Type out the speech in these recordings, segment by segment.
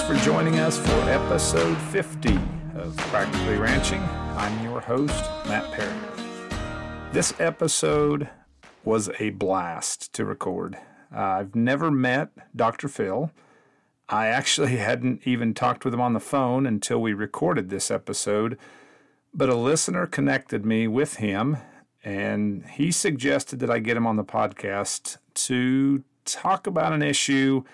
thanks for joining us for episode 50 of Practically Ranching. I'm your host, Matt Perry. This episode was a blast to record. Uh, I've never met Dr. Phil. I actually hadn't even talked with him on the phone until we recorded this episode, but a listener connected me with him and he suggested that I get him on the podcast to talk about an issue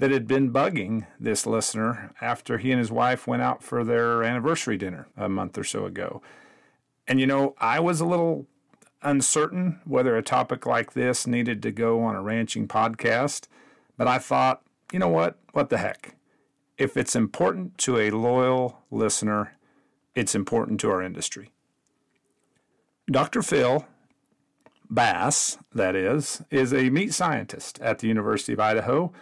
that had been bugging this listener after he and his wife went out for their anniversary dinner a month or so ago. And you know, I was a little uncertain whether a topic like this needed to go on a ranching podcast, but I thought, you know what? What the heck? If it's important to a loyal listener, it's important to our industry. Dr. Phil Bass, that is, is a meat scientist at the University of Idaho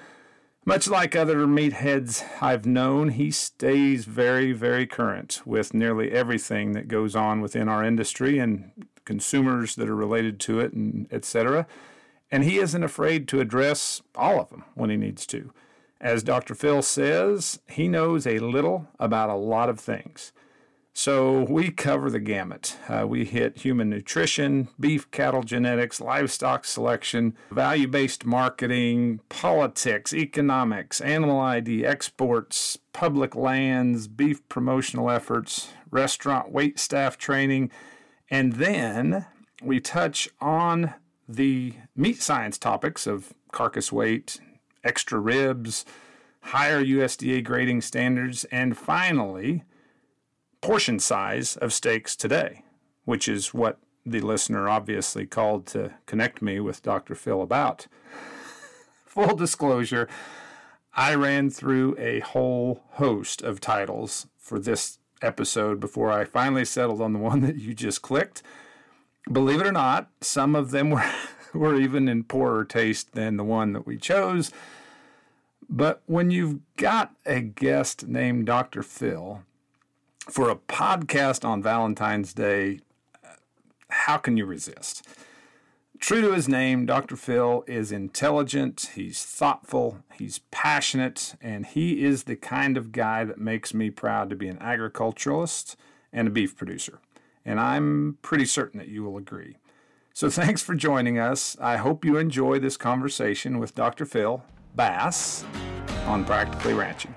much like other meatheads I've known, he stays very, very current with nearly everything that goes on within our industry and consumers that are related to it, and etc. And he isn't afraid to address all of them when he needs to. As Dr. Phil says, he knows a little about a lot of things. So we cover the gamut. Uh, we hit human nutrition, beef cattle genetics, livestock selection, value based marketing, politics, economics, animal ID, exports, public lands, beef promotional efforts, restaurant wait staff training, and then we touch on the meat science topics of carcass weight, extra ribs, higher USDA grading standards, and finally, portion size of steaks today, which is what the listener obviously called to connect me with Dr. Phil about. Full disclosure, I ran through a whole host of titles for this episode before I finally settled on the one that you just clicked. Believe it or not, some of them were, were even in poorer taste than the one that we chose. But when you've got a guest named Dr. Phil, for a podcast on Valentine's Day, how can you resist? True to his name, Dr. Phil is intelligent, he's thoughtful, he's passionate, and he is the kind of guy that makes me proud to be an agriculturalist and a beef producer. And I'm pretty certain that you will agree. So thanks for joining us. I hope you enjoy this conversation with Dr. Phil Bass on Practically Ranching.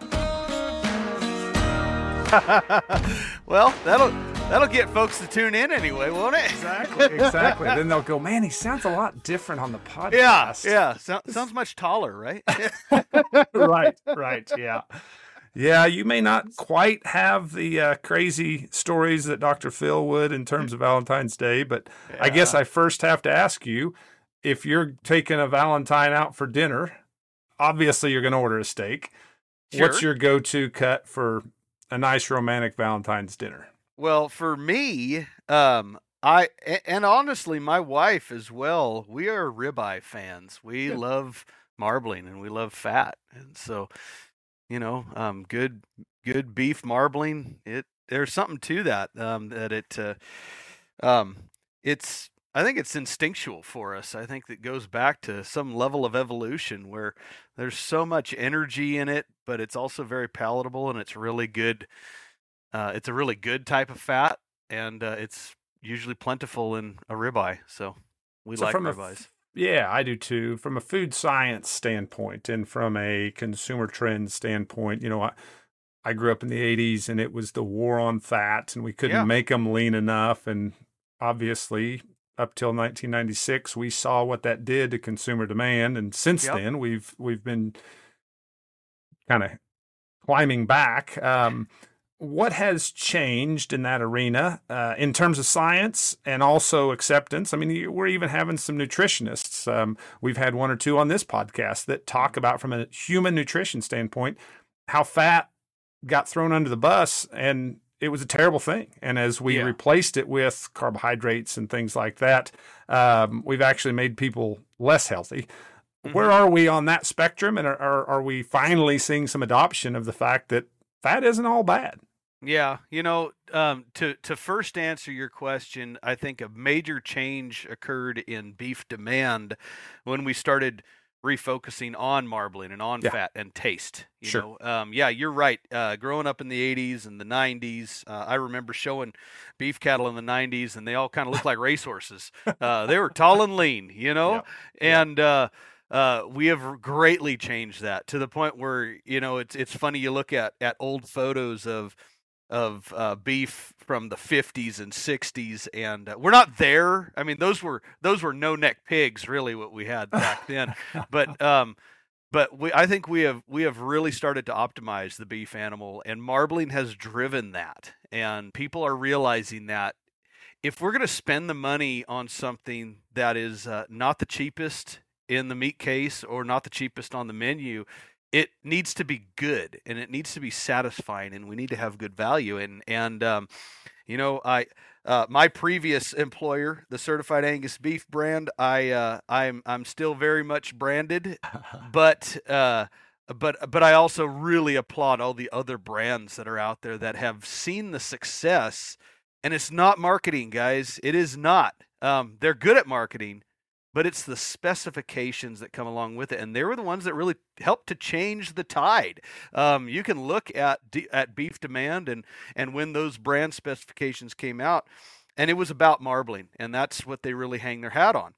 well, that'll that'll get folks to tune in anyway, won't it? Exactly, exactly. then they'll go, man, he sounds a lot different on the podcast. Yeah, yeah. So, sounds much taller, right? right, right. Yeah. Yeah, you may not quite have the uh, crazy stories that Dr. Phil would in terms of Valentine's Day, but yeah. I guess I first have to ask you if you're taking a Valentine out for dinner, obviously you're going to order a steak. Sure. What's your go to cut for a nice romantic Valentine's dinner? Well, for me, um, I and honestly, my wife as well. We are ribeye fans. We yeah. love marbling and we love fat, and so you know, um, good good beef marbling. It there's something to that. Um, that it, uh, um, it's I think it's instinctual for us. I think that goes back to some level of evolution where there's so much energy in it, but it's also very palatable and it's really good. Uh, it's a really good type of fat, and uh, it's usually plentiful in a ribeye. So we so like ribeyes. yeah, I do too. From a food science standpoint and from a consumer trend standpoint, you know, I, I grew up in the 80s and it was the war on fat and we couldn't yeah. make them lean enough. And obviously, up till 1996 we saw what that did to consumer demand and since yep. then we've we've been kind of climbing back um, what has changed in that arena uh, in terms of science and also acceptance? I mean, we're even having some nutritionists. Um, we've had one or two on this podcast that talk about, from a human nutrition standpoint, how fat got thrown under the bus and it was a terrible thing. And as we yeah. replaced it with carbohydrates and things like that, um, we've actually made people less healthy. Mm-hmm. Where are we on that spectrum? And are, are, are we finally seeing some adoption of the fact that fat isn't all bad? Yeah, you know, um, to to first answer your question, I think a major change occurred in beef demand when we started refocusing on marbling and on Yeah. fat and taste. You Sure. know, um, yeah, you're right. Uh, growing up in the '80s and the '90s, uh, I remember showing beef cattle in the '90s, and they all kind of looked like racehorses. Uh, they were tall and lean, you know, Yeah. And uh, we have greatly changed that to the point where you know it's it's funny you look at at old photos of of uh, beef from the 50s and 60s and uh, we're not there. I mean those were those were no neck pigs really what we had back then. But um but we i think we have we have really started to optimize the beef animal and marbling has driven that and people are realizing that if we're going to spend the money on something that is uh, not the cheapest in the meat case or not the cheapest on the menu it needs to be good and it needs to be satisfying and we need to have good value and and um, you know i uh, my previous employer the certified angus beef brand i uh, i'm i'm still very much branded but uh, but but I also really applaud all the other brands that are out there that have seen the success. And it's not marketing, guys. It is not. Um, they're good at marketing, but it's the specifications that come along with it, and they were the ones that really helped to change the tide. Um, you can look at at beef demand and and when those brand specifications came out, and it was about marbling, and that's what they really hang their hat on.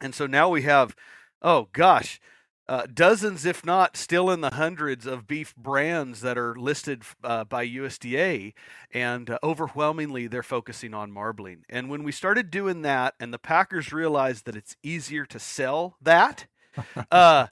And so now we have, oh gosh, uh, dozens, if not still in the hundreds, of beef brands that are listed uh, by USDA, and uh, overwhelmingly they're focusing on marbling. And when we started doing that, and the packers realized that it's easier to sell that, uh,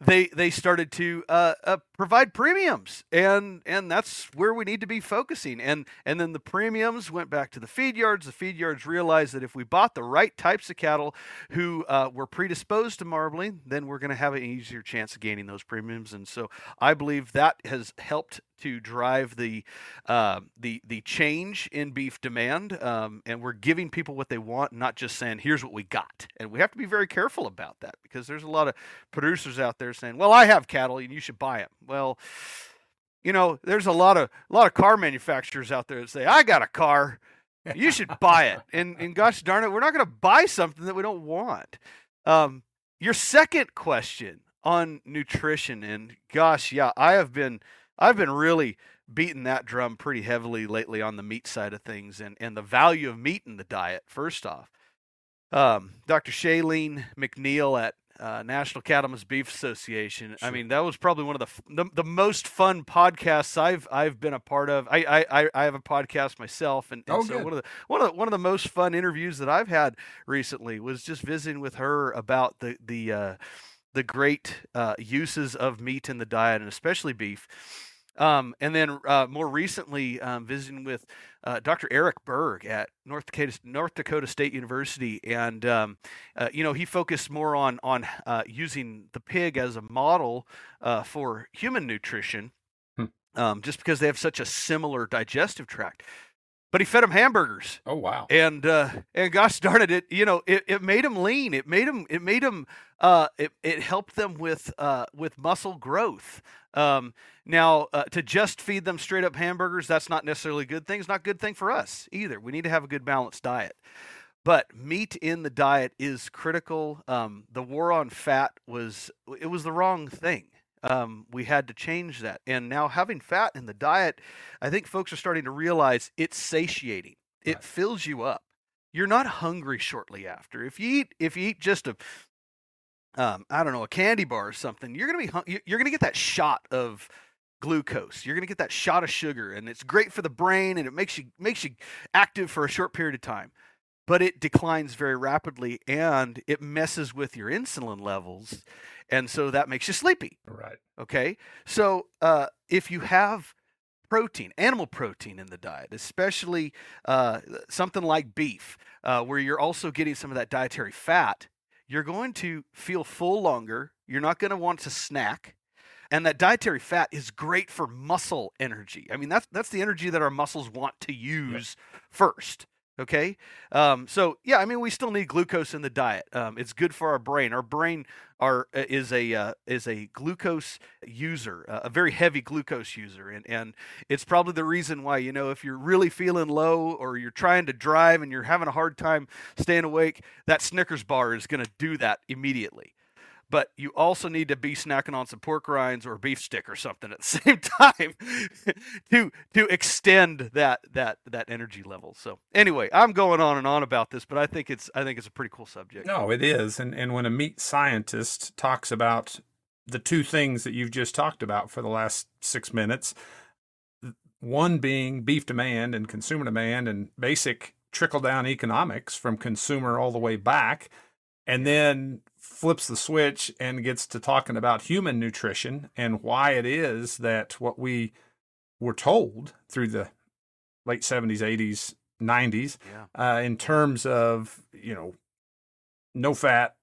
they they started to uh, uh, provide premiums, and and that's where we need to be focusing. And and then the premiums went back to the feed yards. The feed yards realized that if we bought the right types of cattle who uh, were predisposed to marbling, then we're going to have an easier chance of gaining those premiums. And so I believe that has helped to drive the uh, the the change in beef demand, um, and we're giving people what they want, not just saying here's what we got. And we have to be very careful about that because there's a lot of producers out there saying, "Well, I have cattle, and you should buy them." Well, you know, there's a lot of a lot of car manufacturers out there that say, "I got a car." You should buy it, and and gosh darn it, we're not going to buy something that we don't want. Um, your second question on nutrition, and gosh, yeah, I have been I've been really beating that drum pretty heavily lately on the meat side of things and, and the value of meat in the diet, first off. Um, Dr. Shalene McNeill at uh, National Cattlemen's Beef Association. I mean, that was probably one of the, f- the the most fun podcasts I've I've been a part of. I I, I- I have a podcast myself, and, and Oh, so good. one of the one of the, one of the most fun interviews that I've had recently was just visiting with her about the the uh, the great uh, uses of meat in the diet, and especially beef. Um, and then uh, more recently, um, visiting with uh, Dr. Eric Berg at North Dakota North Dakota State University, and um, uh, you know he focused more on on uh, using the pig as a model uh, for human nutrition, Hmm. um, just because they have such a similar digestive tract. But he fed them hamburgers, Oh wow. and uh, and gosh darn it, it you know it, it made them lean. It made them it made them uh, it it helped them with uh, with muscle growth. Um, now uh, to just feed them straight up hamburgers, that's not necessarily a good thing. It's not a good thing for us either. We need to have a good balanced diet. But meat in the diet is critical. Um, the war on fat was it was the wrong thing. Um, we had to change that, and now having fat in the diet, I think folks are starting to realize it's satiating. It Right. fills you up. You're not hungry shortly after. If you eat if you eat just a um, I don't know, a candy bar or something, you're gonna be hun- you- you're gonna get that shot of glucose. You're gonna get that shot of sugar, and it's great for the brain, and it makes you makes you active for a short period of time. But it declines very rapidly, and it messes with your insulin levels, and so that makes you sleepy. Right. Okay, so uh, if you have protein, animal protein in the diet, especially uh, something like beef, uh, where you're also getting some of that dietary fat, you're going to feel full longer. You're not going to want to snack. And that dietary fat is great for muscle energy. I mean, that's that's the energy that our muscles want to use first. Okay, um, so yeah, I mean, we still need glucose in the diet. Um, it's good for our brain. Our brain are uh, is a uh, is a glucose user, uh, a very heavy glucose user, and and it's probably the reason why you know if you're really feeling low or you're trying to drive and you're having a hard time staying awake, that Snickers bar is going to do that immediately. But you also need to be snacking on some pork rinds or beef stick or something at the same time to to extend that that that energy level. So anyway, I'm going on and on about this, but I think it's I think it's a pretty cool subject. No, it is. And and when a meat scientist talks about the two things that you've just talked about for the last 6 minutes, one being beef demand and consumer demand and basic trickle down economics from consumer all the way back and then flips the switch and gets to talking about human nutrition and why it is that what we were told through the late 70s 80s 90s yeah. uh, in terms of you know no fat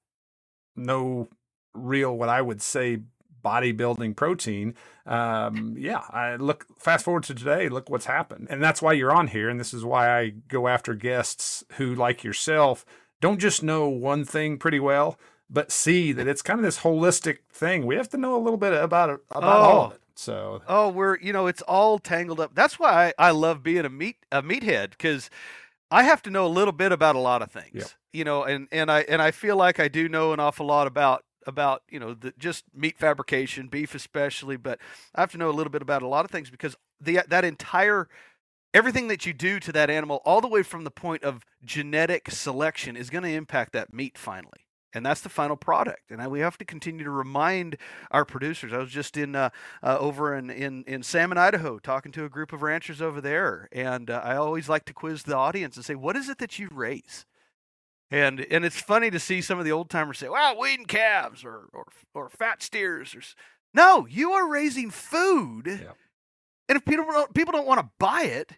no real what i would say bodybuilding protein um, yeah i look fast forward to today look what's happened and that's why you're on here and this is why i go after guests who like yourself don't just know one thing pretty well but see that it's kind of this holistic thing. We have to know a little bit about it, about oh. all of oh. it. So oh, we're you know it's all tangled up. That's why I, I love being a meat a meathead because I have to know a little bit about a lot of things. Yep. You know, and and I and I feel like I do know an awful lot about about you know the, just meat fabrication, beef especially, but I have to know a little bit about a lot of things because the that entire everything that you do to that animal, all the way from the point of genetic selection, is going to impact that meat finally and that's the final product. And we have to continue to remind our producers. I was just in uh, uh, over in, in in Salmon, Idaho, talking to a group of ranchers over there, and uh, I always like to quiz the audience and say, "What is it that you raise?" And and it's funny to see some of the old timers say, "Well, weeding calves or or or fat steers." Or no, you are raising food, yeah. and if people don't, people don't want to buy it,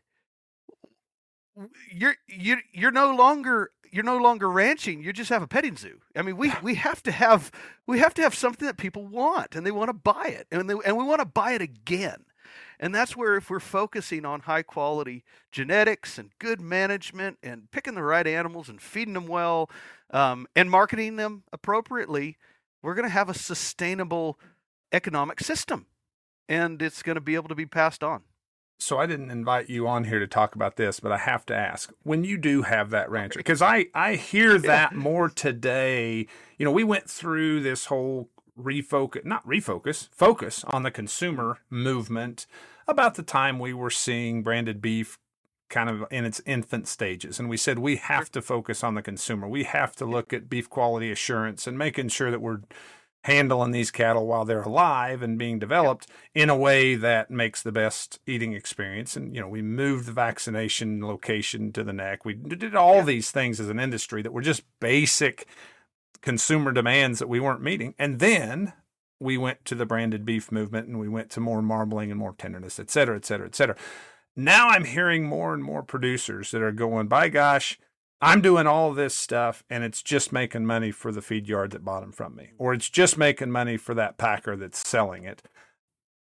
you're you you're no longer you're no longer ranching you just have a petting zoo. I mean we we have to have we have to have something that people want and they want to buy it and they, and we want to buy it again. And that's where if we're focusing on high quality genetics and good management and picking the right animals and feeding them well um, and marketing them appropriately we're going to have a sustainable economic system and it's going to be able to be passed on so I didn't invite you on here to talk about this, but I have to ask when you do have that rancher, because I, I hear that more today. You know, we went through this whole refocus, not refocus, focus on the consumer movement about the time we were seeing branded beef kind of in its infant stages. And we said we have to focus on the consumer. We have to look at beef quality assurance and making sure that we're handling these cattle while they're alive and being developed in a way that makes the best eating experience. And, you know, we moved the vaccination location to the neck. We did all yeah. these things as an industry that were just basic consumer demands that we weren't meeting. And then we went to the branded beef movement and we went to more marbling and more tenderness, et cetera, et cetera, et cetera. Now I'm hearing more and more producers that are going, by gosh, I'm doing all this stuff and it's just making money for the feed yard that bought them from me, or it's just making money for that packer that's selling it.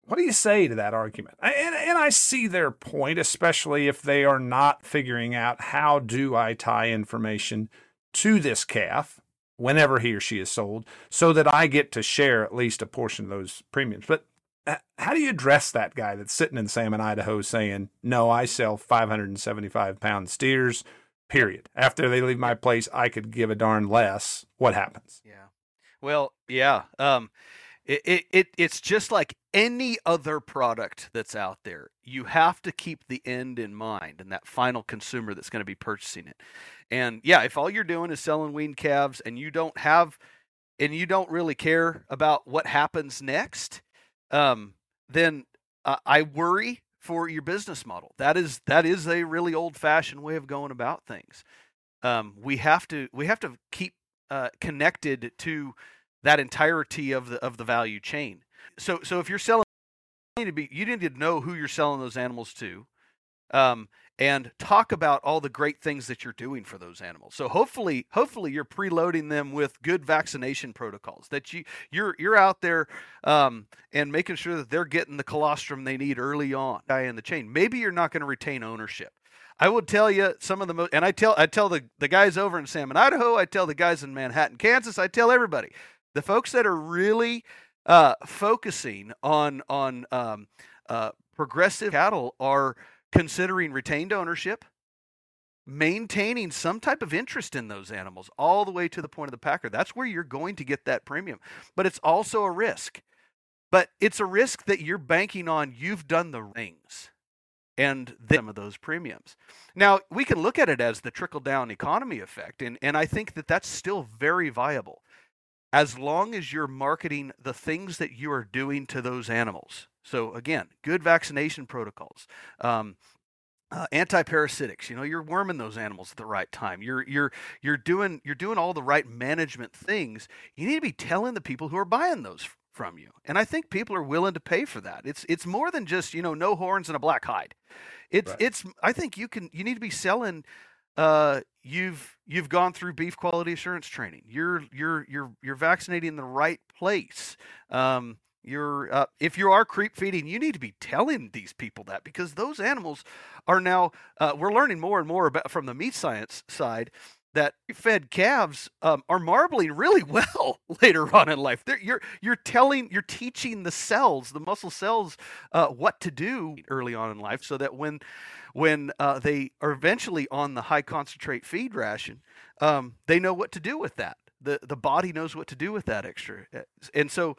What do you say to that argument? And, and I see their point, especially if they are not figuring out how do I tie information to this calf whenever he or she is sold so that I get to share at least a portion of those premiums. But uh, how do you address that guy that's sitting in Salmon, Idaho saying, no, I sell 575 pound steers period. After they leave my place, I could give a darn less. What happens? Yeah. Well, yeah. Um, it, it, it it's just like any other product that's out there. You have to keep the end in mind and that final consumer that's going to be purchasing it. And yeah, if all you're doing is selling weaned calves and you don't have and you don't really care about what happens next, um, then uh, I worry for your business model. That is that is a really old fashioned way of going about things. Um, we have to we have to keep uh, connected to that entirety of the of the value chain. So so if you're selling, you need to be you need to know who you're selling those animals to. Um, and talk about all the great things that you're doing for those animals. So hopefully, hopefully you're preloading them with good vaccination protocols. That you you're you're out there um, and making sure that they're getting the colostrum they need early on in the chain. Maybe you're not going to retain ownership. I will tell you some of the most, and I tell I tell the the guys over in Salmon, Idaho. I tell the guys in Manhattan, Kansas. I tell everybody, the folks that are really uh, focusing on on um, uh, progressive cattle are considering retained ownership. maintaining some type of interest in those animals all the way to the point of the packer. That's where you're going to get that premium. But it's also a risk. But it's a risk that you're banking on you've done the things and some of those premiums. Now, we can look at it as the trickle down economy effect, and, and I think that that's still very viable as long as you're marketing the things that you are doing to those animals. So, again, good vaccination protocols. Um, uh, anti-parasitics you know you're worming those animals at the right time you're you're you're doing you're doing all the right management things you need to be telling the people who are buying those from you and i think people are willing to pay for that it's it's more than just you know no horns and a black hide it's right. it's i think you can you need to be selling uh, you've you've gone through beef quality assurance training. You're you're you're you're vaccinating in the right place. Um, you're uh, if you are creep feeding, you need to be telling these people that because those animals are now uh, we're learning more and more about from the meat science side that fed calves um, are marbling really well later on in life. They're, you're you're telling you're teaching the cells, the muscle cells, uh, what to do early on in life, so that when when uh, they are eventually on the high concentrate feed ration, um, they know what to do with that. the The body knows what to do with that extra, uh, and so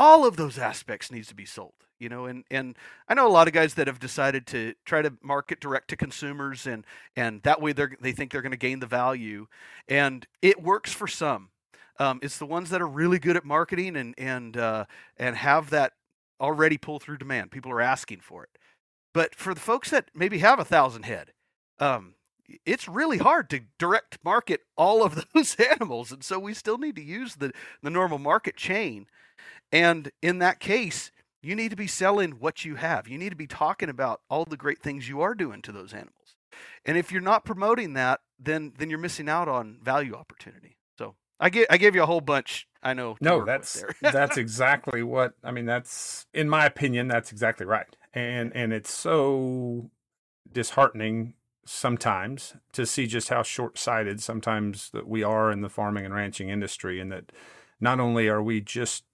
all of those aspects needs to be sold you know and and i know a lot of guys that have decided to try to market direct to consumers and and that way they they think they're going to gain the value and it works for some um, it's the ones that are really good at marketing and and uh, and have that already pull through demand people are asking for it but for the folks that maybe have a thousand head, um, it's really hard to direct market all of those animals. And so we still need to use the, the normal market chain. And in that case, you need to be selling what you have. You need to be talking about all the great things you are doing to those animals. And if you're not promoting that, then then you're missing out on value opportunity. So I gave I gave you a whole bunch. I know. No, that's that's exactly what I mean. That's in my opinion, that's exactly right and and it's so disheartening sometimes to see just how short-sighted sometimes that we are in the farming and ranching industry and that not only are we just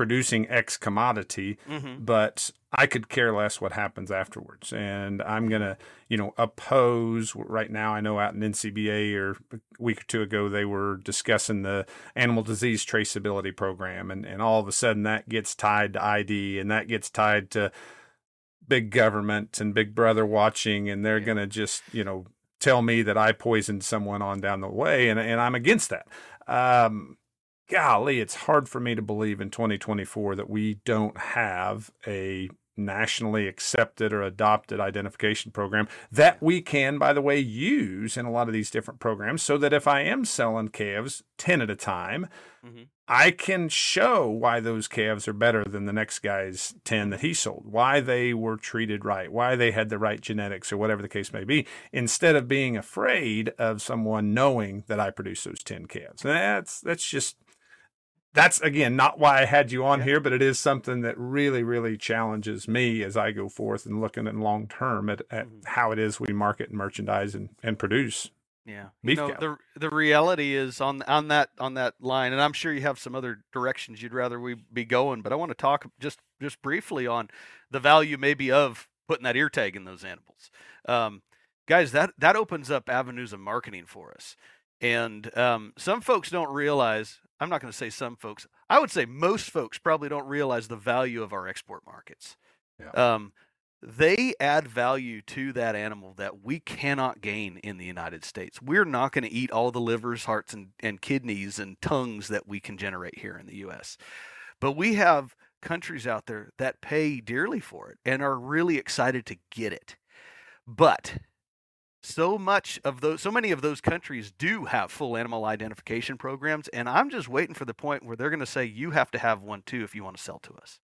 producing X commodity, mm-hmm. but I could care less what happens afterwards. And I'm going to, you know, oppose right now. I know out in NCBA or a week or two ago, they were discussing the animal disease traceability program. And, and all of a sudden that gets tied to ID and that gets tied to big government and big brother watching. And they're going to just, you know, tell me that I poisoned someone on down the way. And, and I'm against that. Um, golly, it's hard for me to believe in 2024 that we don't have a nationally accepted or adopted identification program that we can, by the way, use in a lot of these different programs so that if I am selling calves 10 at a time, mm-hmm. I can show why those calves are better than the next guy's 10 that he sold, why they were treated right, why they had the right genetics, or whatever the case may be, instead of being afraid of someone knowing that I produce those 10 calves. And that's, that's just that's again not why I had you on yeah. here, but it is something that really, really challenges me as I go forth and looking at long term at, at mm-hmm. how it is we market and merchandise and, and produce. Yeah, you know, the the reality is on on that on that line, and I'm sure you have some other directions you'd rather we be going, but I want to talk just just briefly on the value maybe of putting that ear tag in those animals. Um, guys, that that opens up avenues of marketing for us. And um, some folks don't realize I'm not going to say some folks. I would say most folks probably don't realize the value of our export markets. Yeah. Um, they add value to that animal that we cannot gain in the United States. We're not going to eat all the livers, hearts, and, and kidneys and tongues that we can generate here in the U.S. But we have countries out there that pay dearly for it and are really excited to get it. But so much of those so many of those countries do have full animal identification programs and i'm just waiting for the point where they're going to say you have to have one too if you want to sell to us.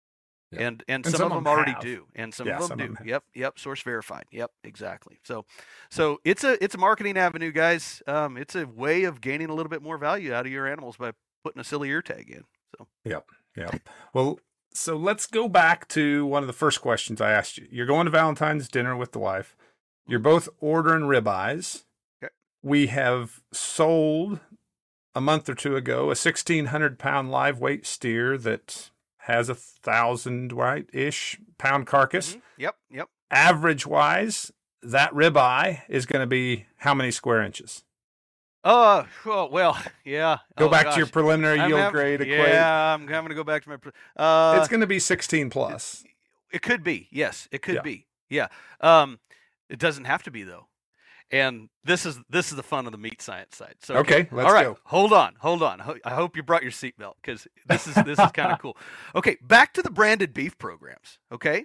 And, and, and some, some of them, already have. do and some yeah, of them some do. of them yep yep source verified. Yep exactly. So so it's a it's a marketing avenue guys. Um, it's a way of gaining a little bit more value out of your animals by putting a silly ear tag in so. Yep yep. Well so let's go back to one of the first questions i asked you. You're going to valentine's dinner with the wife you're both ordering ribeyes. Okay. We have sold a month or two ago a 1,600 pound live weight steer that has a thousand right ish pound carcass. Mm-hmm. Yep, yep. Average wise, that ribeye is going to be how many square inches? Uh, oh, well, yeah. Go Oh, back to your preliminary I'm yield hav- grade equate. Yeah, I'm having to go back to my. pre- Uh, it's going to be 16 plus. It could be. Yes, it could Yeah. be. Yeah. Um, it doesn't have to be though. And this is this is the fun of the meat science side. So Okay, let's all right, go. hold on, hold on. I hope you brought your seatbelt because this is this is kind of cool. Okay, back to the branded beef programs. Okay.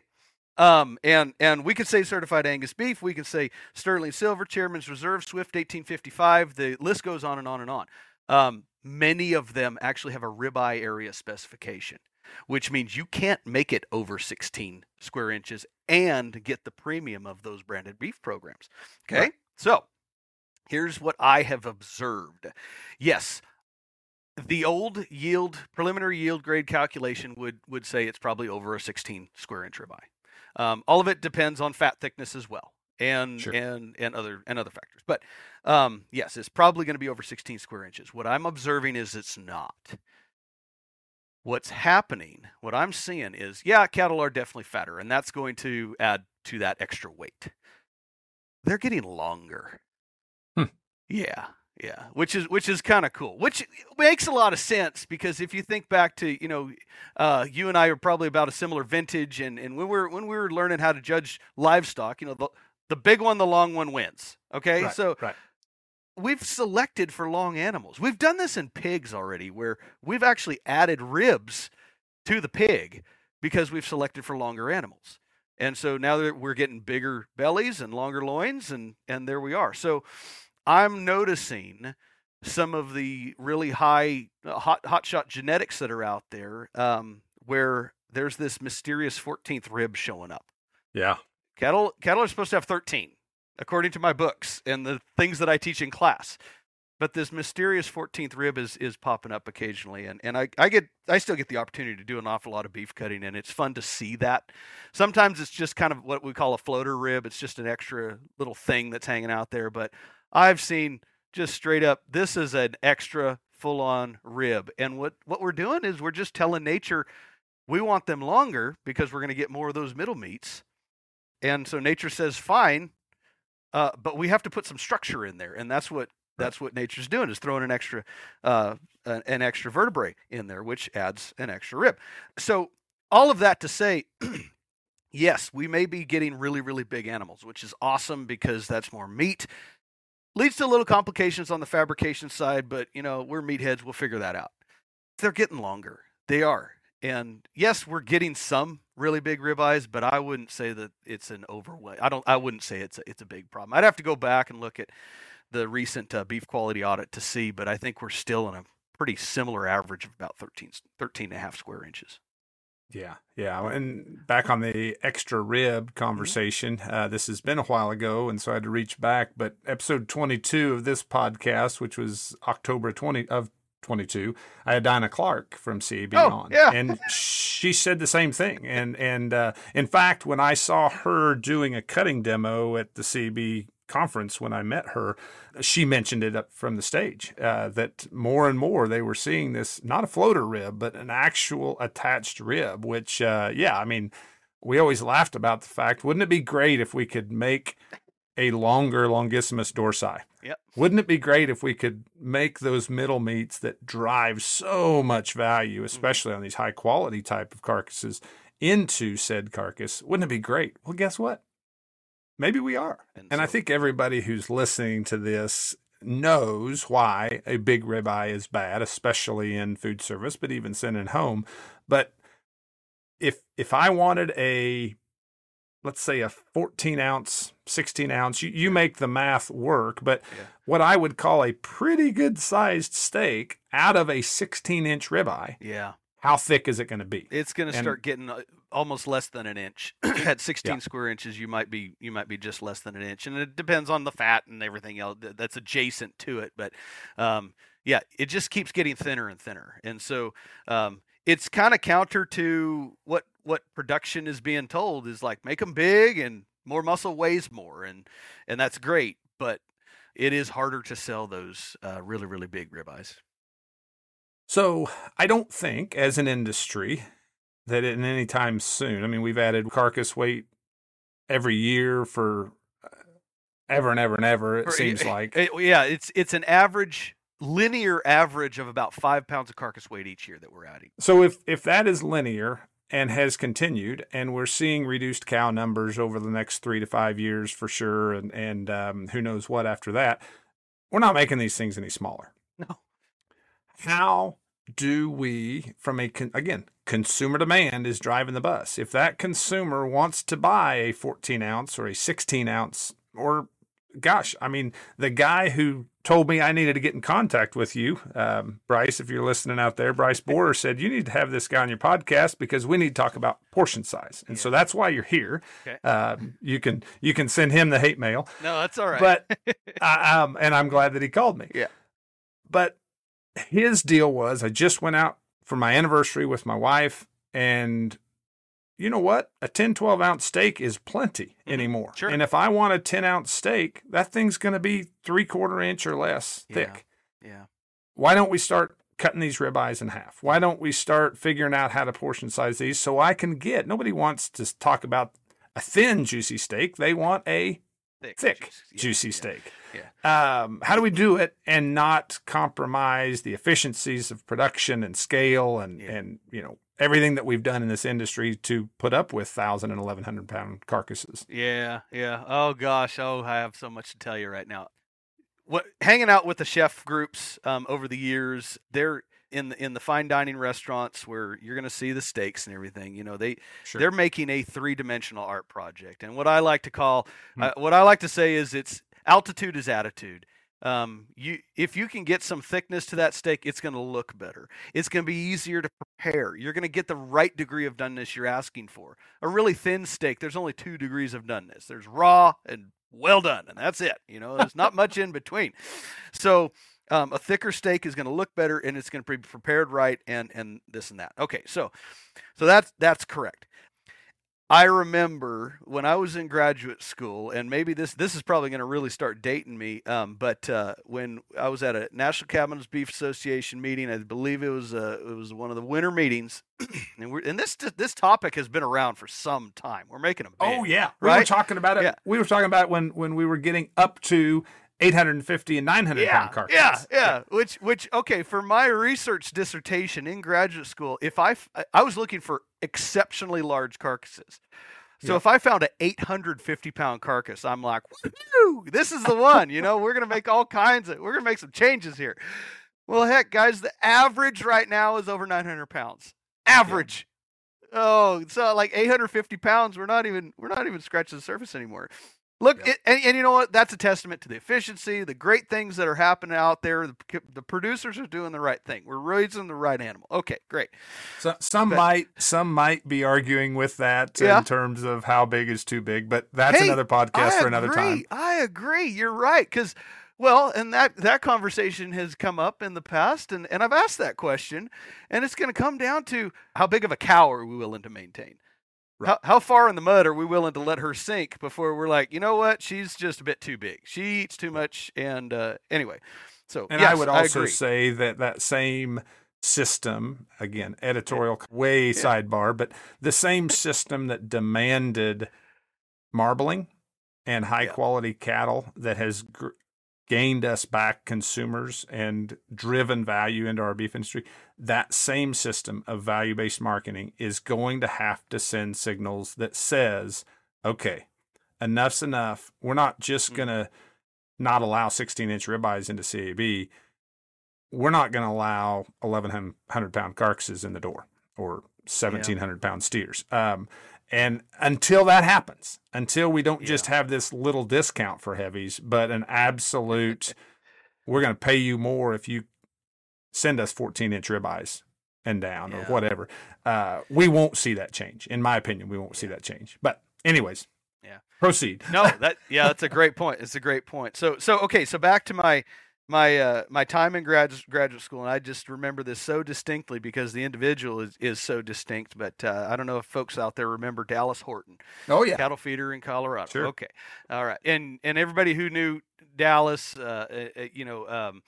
Um, and and we could say certified Angus beef. We can say Sterling Silver, Chairman's Reserve, Swift 1855. The list goes on and on and on. Um, many of them actually have a ribeye area specification, which means you can't make it over 16 square inches and get the premium of those branded beef programs. Okay, Right. so here's what I have observed. Yes, the old yield preliminary yield grade calculation would would say it's probably over a 16 square inch ribeye. Um, all of it depends on fat thickness as well, and Sure. and and other and other factors. But um, yes, it's probably going to be over 16 square inches. What I'm observing is it's not. What's happening, what I'm seeing is, yeah, cattle are definitely fatter, and that's going to add to that extra weight. They're getting longer. Hmm. Yeah, yeah, which is which is kind of cool. Which makes a lot of sense because if you think back to you know, uh, you and I are probably about a similar vintage, and and when we were when we were learning how to judge livestock, you know, the the big one, the long one wins. Okay, Right, so right. We've selected for long animals. We've done this in pigs already, where we've actually added ribs to the pig because we've selected for longer animals. And so now that we're getting bigger bellies and longer loins, and and there we are. So I'm noticing some of the really high uh, hot hot shot genetics that are out there, um, where there's this mysterious 14th rib showing up. Yeah. Cattle cattle are supposed to have 13, according to my books and the things that I teach in class. But this mysterious 14th rib is is popping up occasionally, and and I, I get I still get the opportunity to do an awful lot of beef cutting, and it's fun to see that. Sometimes it's just kind of what we call a floater rib. It's just an extra little thing that's hanging out there. But I've seen just straight up, this is an extra full on rib, and what what we're doing is we're just telling nature we want them longer because we're going to get more of those middle meats. And so nature says, fine, uh, but we have to put some structure in there, and that's what that's what nature's doing is throwing an extra uh, an, an extra vertebrae in there, which adds an extra rib. So all of that to say. Yes, we may be getting really, really big animals, which is awesome because that's more meat. Leads to a little complications on the fabrication side, but you know, we're meatheads, we'll figure that out. They're getting longer. They are. And yes, we're getting some really big ribeyes, but I wouldn't say that it's an overweight. I don't. I wouldn't say it's a, it's a big problem. I'd have to go back and look at the recent uh, beef quality audit to see, but I think we're still in a pretty similar average of about 13, 13 and a half square inches. Yeah, yeah. And back on the extra rib conversation, uh, this has been a while ago, and so I had to reach back. But episode 22 of this podcast, which was October 20 of 22, I had Diana Clark from CAB Oh, on, yeah. and she said the same thing. And and uh, in fact, when I saw her doing a cutting demo at the CAB conference when I met her, she mentioned it up from the stage uh, that more and more they were seeing this not a floater rib, but an actual attached rib. Which, uh, yeah, I mean, we always laughed about the fact. Wouldn't it be great if we could make a longer longissimus dorsi? Yep. Wouldn't it be great if we could make those middle meats that drive so much value, mm-hmm. especially on these high quality type of carcasses, into said carcass? Wouldn't it be great? Well, guess what? Maybe we are. And And I think everybody who's listening to this knows why a big ribeye is bad, especially in food service, but even sending home. But if if I wanted a let's say a 14 ounce, 16 ounce, you, you make the math work, but Yeah. what I would call a pretty good sized steak out of a 16 inch ribeye, Yeah, how thick is it going to be? it's going to start getting uh, almost less than an inch. At 16 Yeah. square inches, you might be you might be just less than an inch, and it depends on the fat and everything else that's adjacent to it. But um, yeah, it just keeps getting thinner and thinner, and so um, it's kind of counter to what what production is being told is like make them big and more muscle weighs more, and and that's great, but it is harder to sell those uh, really really big ribeyes. So I don't think, as an industry, that in any time soon. I mean, we've added carcass weight every year for uh, ever and ever and ever. It Or- seems like. eh, yeah, it's it's an average linear average of about five pounds of carcass weight each year that we're adding. So if if that is linear and has continued, and we're seeing reduced cow numbers over the next three to five years for sure, and and um, who knows what after that, we're not making these things any smaller. No. How do we, from a con- again, consumer demand is driving the bus. If that consumer wants to buy a 14 ounce or a 16 ounce, or gosh, I mean, the guy who told me I needed to get in contact with you, um, Bryce, if you're listening out there, Bryce Borer said you need to have this guy on your podcast because we need to talk about portion size, and so that's why you're here. Okay. Um, you can you can send him the hate mail, No, that's all right. but I, um, and I'm glad that he called me. Yeah. But his deal was I just went out for my anniversary with my wife, and you know what? A 10, 12 ounce steak is plenty Mhm. anymore. Sure. And if I want a 10 ounce steak, that thing's going to be three quarter inch or less Yeah. thick. yeah. Why don't we start cutting these ribeyes in half? Why don't we start figuring out how to portion size these so I can get? Nobody wants to talk about a thin, juicy steak. They want a Thick, thick. Juicy yeah. steak. Yeah. Um, how do we do it and not compromise the efficiencies of production and scale and Yeah. and you know everything that we've done in this industry to put up with thousand and eleven hundred pound carcasses? Yeah, yeah. Oh gosh, oh I have so much to tell you right now. What hanging out with the chef groups um, over the years, they're in the in the fine dining restaurants where you're going to see the steaks and everything. You know, they Sure. they're making a three dimensional art project, and what I like to call, Hmm. uh, what I like to say is, it's altitude is attitude. Um, you if you can get some thickness to that steak, it's going to look better. It's going to be easier to prepare. You're going to get the right degree of doneness you're asking for. A really thin steak, there's only two degrees of doneness. There's raw and well done, and that's it. You know, there's not much in between. So um, a thicker steak is going to look better, and it's going to be prepared right, and and this and that. Okay, so so that's that's correct. I remember when I was in graduate school, and maybe this this is probably going to really start dating me. Um, but uh, when I was at a National Cattlemen's Beef Association meeting, I believe it was uh, it was one of the winter meetings, and we're, and this this topic has been around for some time. We're making a Oh yeah, we were right? talking about it. Yeah. We were talking about when when we were getting up to eight hundred and fifty and nine hundred yeah, pound carcasses. yeah, yeah. Which, which, okay, for my research dissertation in graduate school, if I, I was looking for exceptionally large carcasses. So Yeah. if I found an 850 pound carcass, I'm like, this is the one. You know, we're gonna make all kinds of, we're gonna make some changes here. Well, heck, guys, the average right now is over 900 pounds. Average. Oh, so like 850 pounds, we're not even we're not even scratching the surface anymore. Look, it, and, and you know what? That's a testament to the efficiency, the great things that are happening out there. The, the producers are doing the right thing. We're raising the right animal. Okay, great. So, some But- might some might be arguing with that Yeah. in terms of how big is too big, but that's Hey, another podcast I for another time. I agree. You're right. Because, well, and that that conversation has come up in the past, and and I've asked that question, and it's going to come down to how big of a cow are we willing to maintain. How, how far in the mud are we willing to let her sink before we're like, you know what, she's just a bit too big. She eats too much, and uh, anyway. So And yes, I would also agree. say that that same system, again, editorial way sidebar, but the same system that demanded marbling and high Yeah. quality cattle that has gained us back consumers and driven value into our beef industry, that same system of value based marketing is going to have to send signals that says, okay, enough's enough. We're not just Mhm. going to not allow 16 inch ribeyes into CAB. We're not going to allow 1,100 pound carcasses in the door or 1,700 pound steers. Um, and until that happens, until we don't just have this little discount for heavies, but an absolute, we're going to pay you more if you send us 14 inch ribeyes and down or whatever. Uh, we won't see that change. In my opinion, we won't see that change. But, anyways, Yeah. proceed. no, that yeah, that's a great point. It's a great point. So so okay, so back to my my uh, my time in graduate graduate school, and I just remember this so distinctly because the individual is, is so distinct. But uh, I don't know if folks out there remember Dallas Horton, Oh, yeah. cattle feeder in Colorado. Sure. Okay, all right, and and everybody who knew Dallas, uh, uh, uh, you know, um,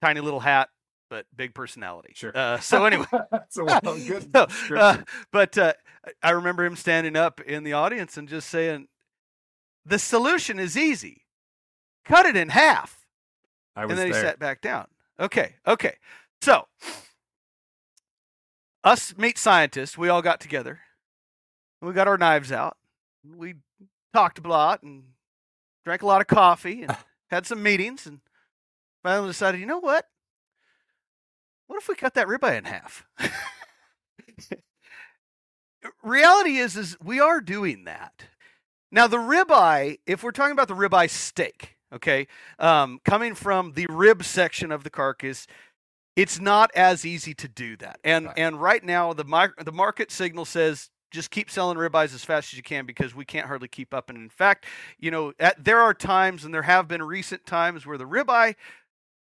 tiny little hat. But big personality. Sure. Uh, so anyway, That's a well, good uh, but uh, I remember him standing up in the audience and just saying, "The solution is easy. cut it in half. I was and then there. he sat back down. Okay, okay. So, us meat scientists, we all got together. We got our knives out. We talked a lot and drank a lot of coffee and had some meetings and finally decided, you know what? What if we cut that ribeye in half? Reality is, is we are doing that. Now the ribeye, if we're talking about the ribeye steak, okay, um, coming from the rib section of the carcass, it's not as easy to do that. And Right. and right now the mi- the market signal says just keep selling ribeyes as fast as you can because we can't hardly keep up. And in fact, you know, at, there are times, and there have been recent times where the ribeye,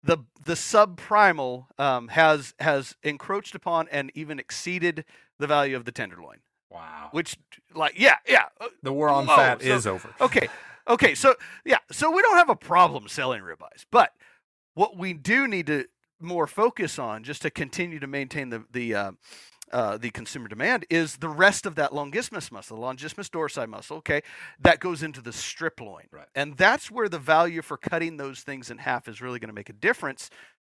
the the subprimal, um, has has encroached upon and even exceeded the value of the tenderloin. wow. Which, like, yeah, yeah, uh, The war on fat so- is over. okay okay so yeah so we don't have a problem selling ribeyes but what we do need to more focus on just to continue to maintain the the uh, uh, the consumer demand is the rest of that longissimus muscle, the longissimus dorsi muscle, okay, that goes into the strip loin. Right. And that's where the value for cutting those things in half is really going to make a difference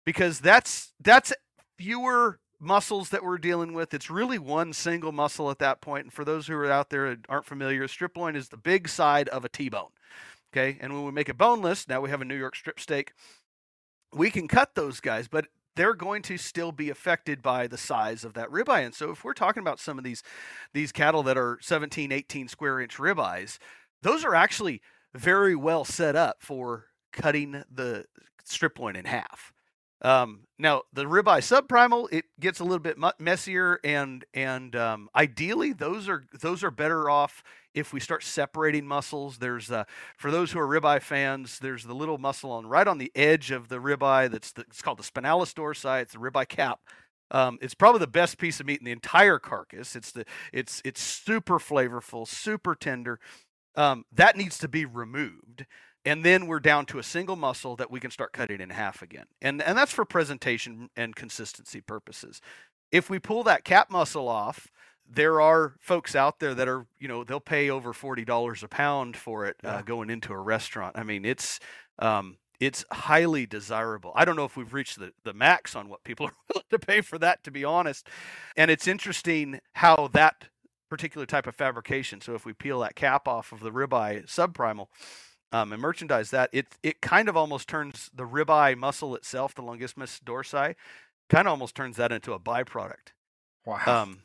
because that's that's fewer muscles that we're dealing with. It's really one single muscle at that point. And for those who are out there aren't familiar, strip loin is the big side of a T-bone. Okay, and when we make it boneless, now we have a New York strip steak. We can cut those guys, but they're going to still be affected by the size of that ribeye. And so if we're talking about some of these these cattle that are 17, 18 square inch ribeyes, those are actually very well set up for cutting the strip loin in half. Um, now the ribeye subprimal it gets a little bit messier and and um, ideally those are those are better off if we start separating muscles. There's uh, for those who are ribeye fans, there's the little muscle on right on the edge of the ribeye that's the, it's called the spinalis dorsi. It's the ribeye cap. Um, it's probably the best piece of meat in the entire carcass. It's the it's it's super flavorful, super tender. Um, that needs to be removed and then we're down to a single muscle that we can start cutting in half again. And and that's for presentation and consistency purposes. If we pull that cap muscle off, there are folks out there that are, you know, they'll pay over forty dollars a pound for it uh, going into a restaurant. I mean, it's um, it's highly desirable. I don't know if we've reached the, the max on what people are willing to pay for that, to be honest. And it's interesting how that particular type of fabrication. So if we peel that cap off of the ribeye subprimal, um, and merchandise that, it it kind of almost turns the ribeye muscle itself, the longissimus dorsi, kind of almost turns that into a byproduct. Wow. Um,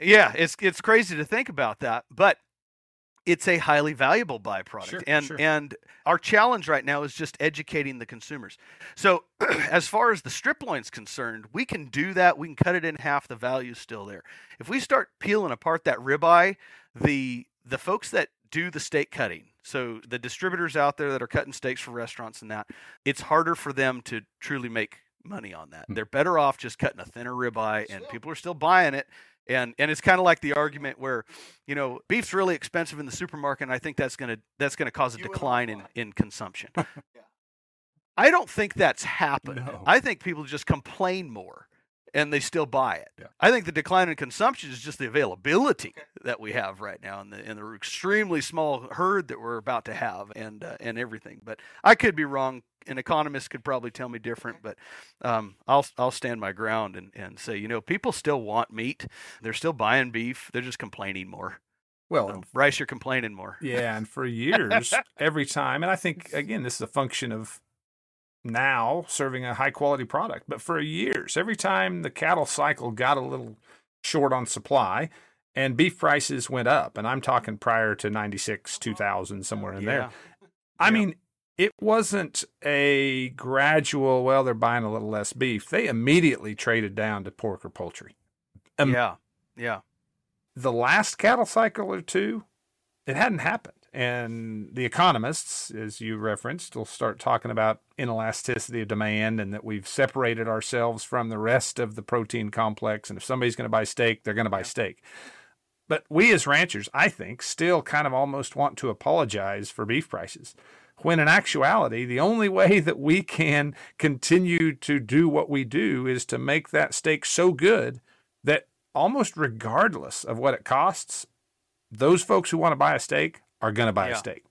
yeah, it's it's crazy to think about that, but it's a highly valuable byproduct. Sure, and sure. and our challenge right now is just educating the consumers. So as far as the strip loin's concerned, we can do that. We can cut it in half. The value's still there. If we start peeling apart that ribeye, the the folks that do the steak cutting, so the distributors out there that are cutting steaks for restaurants and that, it's harder for them to truly make money on that. Hmm. They're better off just cutting a thinner ribeye, and people are still buying it. And and it's kind of like the argument where, you know, beef's really expensive in the supermarket, and I think that's gonna that's gonna cause a You decline in in consumption. I don't think that's happened. No. I think people just complain more and they still buy it. Yeah. I think the decline in consumption is just the availability that we have right now and the, and the extremely small herd that we're about to have and uh, and everything. But I could be wrong. An economist could probably tell me different, but um, I'll I'll stand my ground and, and say, you know, people still want meat. They're still buying beef. They're just complaining more. well, So, Bryce, you're complaining more. Yeah, and for years, every time, and I think again, this is a function of now serving a high quality product. But for years, every time the cattle cycle got a little short on supply, and beef prices went up, and I'm talking prior to '96, 2000, somewhere in there. I Yeah. mean, it wasn't a gradual. Well, they're buying a little less beef. They immediately traded down to pork or poultry. Um, yeah, yeah, the last cattle cycle or two, it hadn't happened. And the economists, as you referenced, will start talking about inelasticity of demand and that we've separated ourselves from the rest of the protein complex. And if somebody's going to buy steak, they're going to buy steak. But we as ranchers, I think, still kind of almost want to apologize for beef prices. When in actuality, the only way that we can continue to do what we do is to make that steak so good that almost regardless of what it costs, those folks who want to buy a steak are going to buy Yeah. a steak.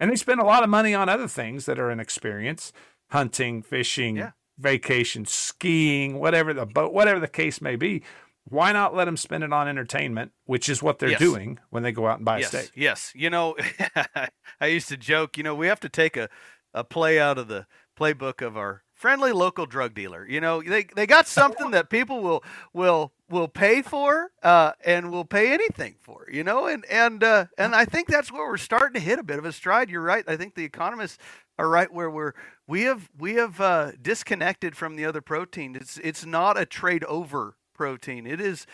And they spend a lot of money on other things that are an experience hunting, fishing, Yeah. vacation, skiing, whatever the boat, whatever the case may be. Why not let them spend it on entertainment, which is what they're Yes. doing when they go out and buy yes, a steak? yes. You know, I used to joke. You know, we have to take a, a play out of the playbook of our friendly local drug dealer. You know, they they got something that people will will will pay for uh, and will pay anything for. You know, and and uh, and I think that's where we're starting to hit a bit of a stride. You're right. I think the economists are right where we're we have we have uh, disconnected from the other protein. It's it's not a trade over protein. It is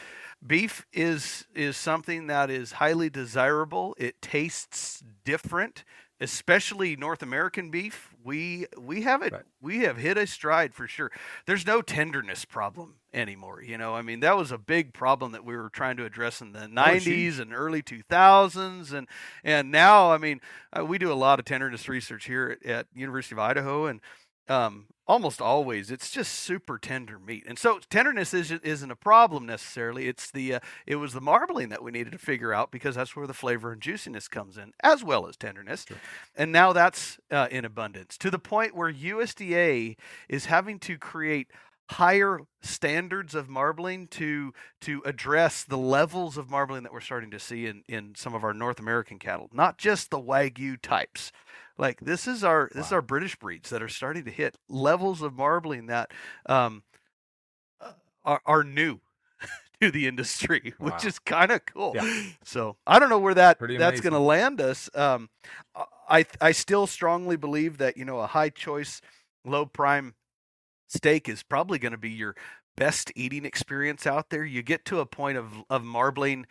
beef is is something that is highly desirable. It tastes different, especially North American beef. We we have it Right. we have hit a stride for sure. There's no tenderness problem anymore, you know. I mean, that was a big problem that we were trying to address in the 90s and early 2000s and and now, I mean, uh, we do a lot of tenderness research here at, at University of Idaho and um, almost always it's just super tender meat and so tenderness isn't, isn't a problem necessarily it's the uh, it was the marbling that we needed to figure out because that's where the flavor and juiciness comes in as well as tenderness and now that's uh, in abundance to the point where usda is having to create higher standards of marbling to to address the levels of marbling that we're starting to see in in some of our north american cattle not just the wagyu types like this is our this is our British breeds that are starting to hit levels of marbling that um, uh, are are new to the industry, which is kind of cool. Yeah. So I don't know where that Pretty that's going to land us. Um, I I still strongly believe that you know a high choice, low prime steak is probably going to be your best eating experience out there. You get to a point of of marbling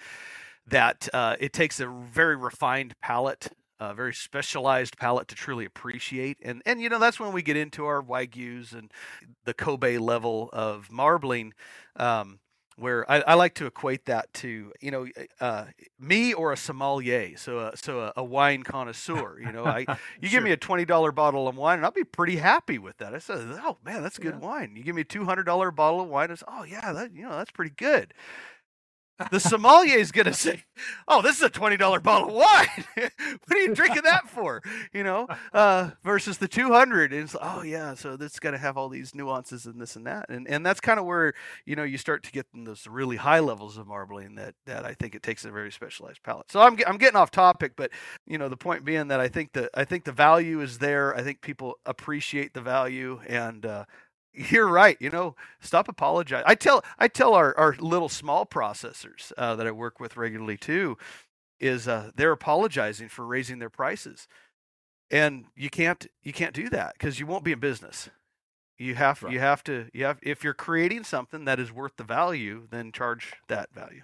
that uh, it takes a very refined palate, a very specialized palate to truly appreciate. And and you know that's when we get into our wagyu's and the Kobe level of marbling. Um, where I, I like to equate that to you know uh, me or a sommelier, so a, so a, a wine connoisseur. You know, I you give me a twenty dollar bottle of wine, and I'll be pretty happy with that. I said, "Oh man, that's good Yeah. wine." You give me a two hundred dollar bottle of wine, I say, "Oh yeah, that you know that's pretty good." The sommelier is gonna say, "Oh, this is a twenty dollar bottle of wine. what are you drinking that for?" You know, uh, versus the two hundred. It's oh yeah, so this got to have all these nuances and this and that, and and that's kind of where you know you start to get those really high levels of marbling that that I think it takes a very specialized palate. So I'm I'm getting off topic, but you know the point being that I think the I think the value is there. I think people appreciate the value, and uh, you're right. You know, stop apologizing. I tell I tell our our little small processors uh, that I work with regularly too, is uh, they're apologizing for raising their prices, and you can't you can't do that because you won't be in business. You have Right. you have to you have if you're creating something that is worth the value, then charge that value.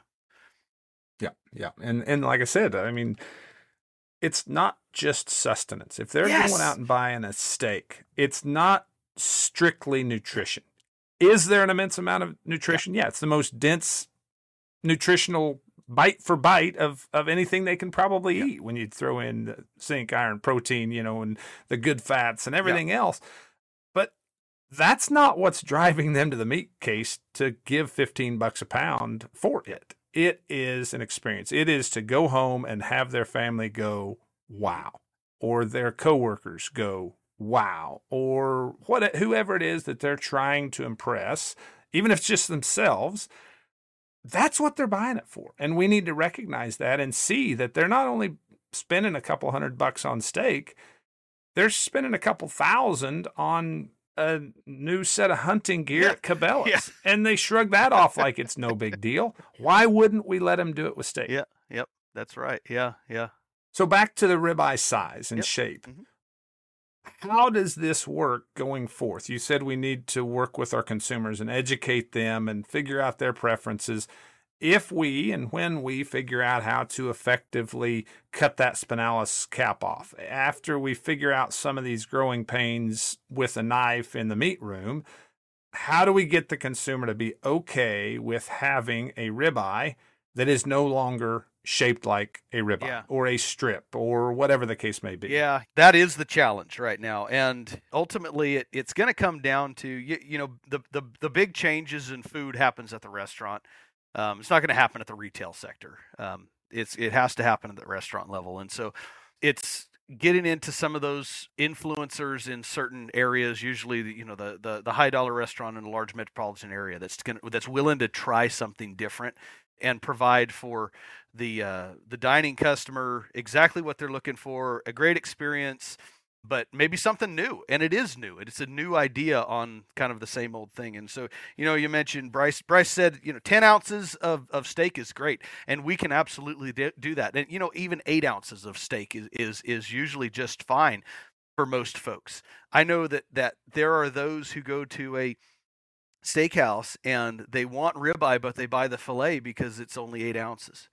Yeah, yeah, and and like I said, I mean, it's not just sustenance. If they're Yes. going out and buying a steak, it's not strictly nutrition. Is there an immense amount of nutrition? Yeah, it's the most dense nutritional bite for bite of of anything they can probably Yeah. eat when you throw in the zinc, iron, protein, you know, and the good fats and everything else. But that's not what's driving them to the meat case to give 15 bucks a pound for it. It is an experience. It is to go home and have their family go, wow, or their coworkers go, wow, or what whoever it is that they're trying to impress, even if it's just themselves, that's what they're buying it for. And we need to recognize that and see that they're not only spending a couple hundred bucks on steak, they're spending a couple thousand on a new set of hunting gear Yeah. at Cabela's. Yeah. And they shrug that off like it's no big deal. Why wouldn't we let them do it with steak? Yeah, yep, that's right. Yeah, yeah. So back to the ribeye size and Yep. shape. Mhm. How does this work going forth? You said we need to work with our consumers and educate them and figure out their preferences. If we and when we figure out how to effectively cut that spinalis cap off, after we figure out some of these growing pains with a knife in the meat room, how do we get the consumer to be okay with having a ribeye that is no longer shaped like a ribeye Yeah. or a strip or whatever the case may be? Yeah, that is the challenge right now, and ultimately, it, it's going to come down to you, you know the, the the big changes in food happens at the restaurant. Um, it's not going to happen at the retail sector. Um, it's it has to happen at the restaurant level, and so it's getting into some of those influencers in certain areas usually you know the the, the high dollar restaurant in a large metropolitan area that's going that's willing to try something different and provide for the uh, the dining customer exactly what they're looking for a great experience but maybe something new and it is new it's a new idea on kind of the same old thing and so you know you mentioned bryce bryce said you know 10 ounces of, of steak is great and we can absolutely do that and you know even eight ounces of steak is is, is usually just fine for most folks. I know that that there are those who go to a steakhouse and they want ribeye but they buy the filet because it's only eight ounces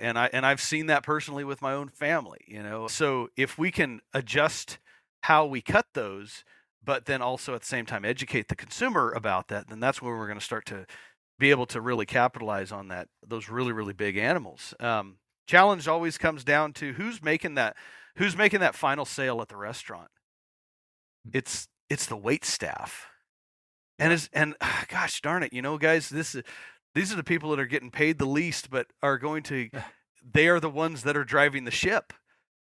and i and i've seen that personally with my own family you know so if we can adjust how we cut those, but then also at the same time educate the consumer about that, then that's where we're going to start to be able to really capitalize on that those really really big animals. Um, challenge always comes down to who's making that who's making that final sale at the restaurant. Hmm. It's it's the wait staff, and is and gosh darn it, you know, guys, this is these are the people that are getting paid the least, but are going to they are the ones that are driving the ship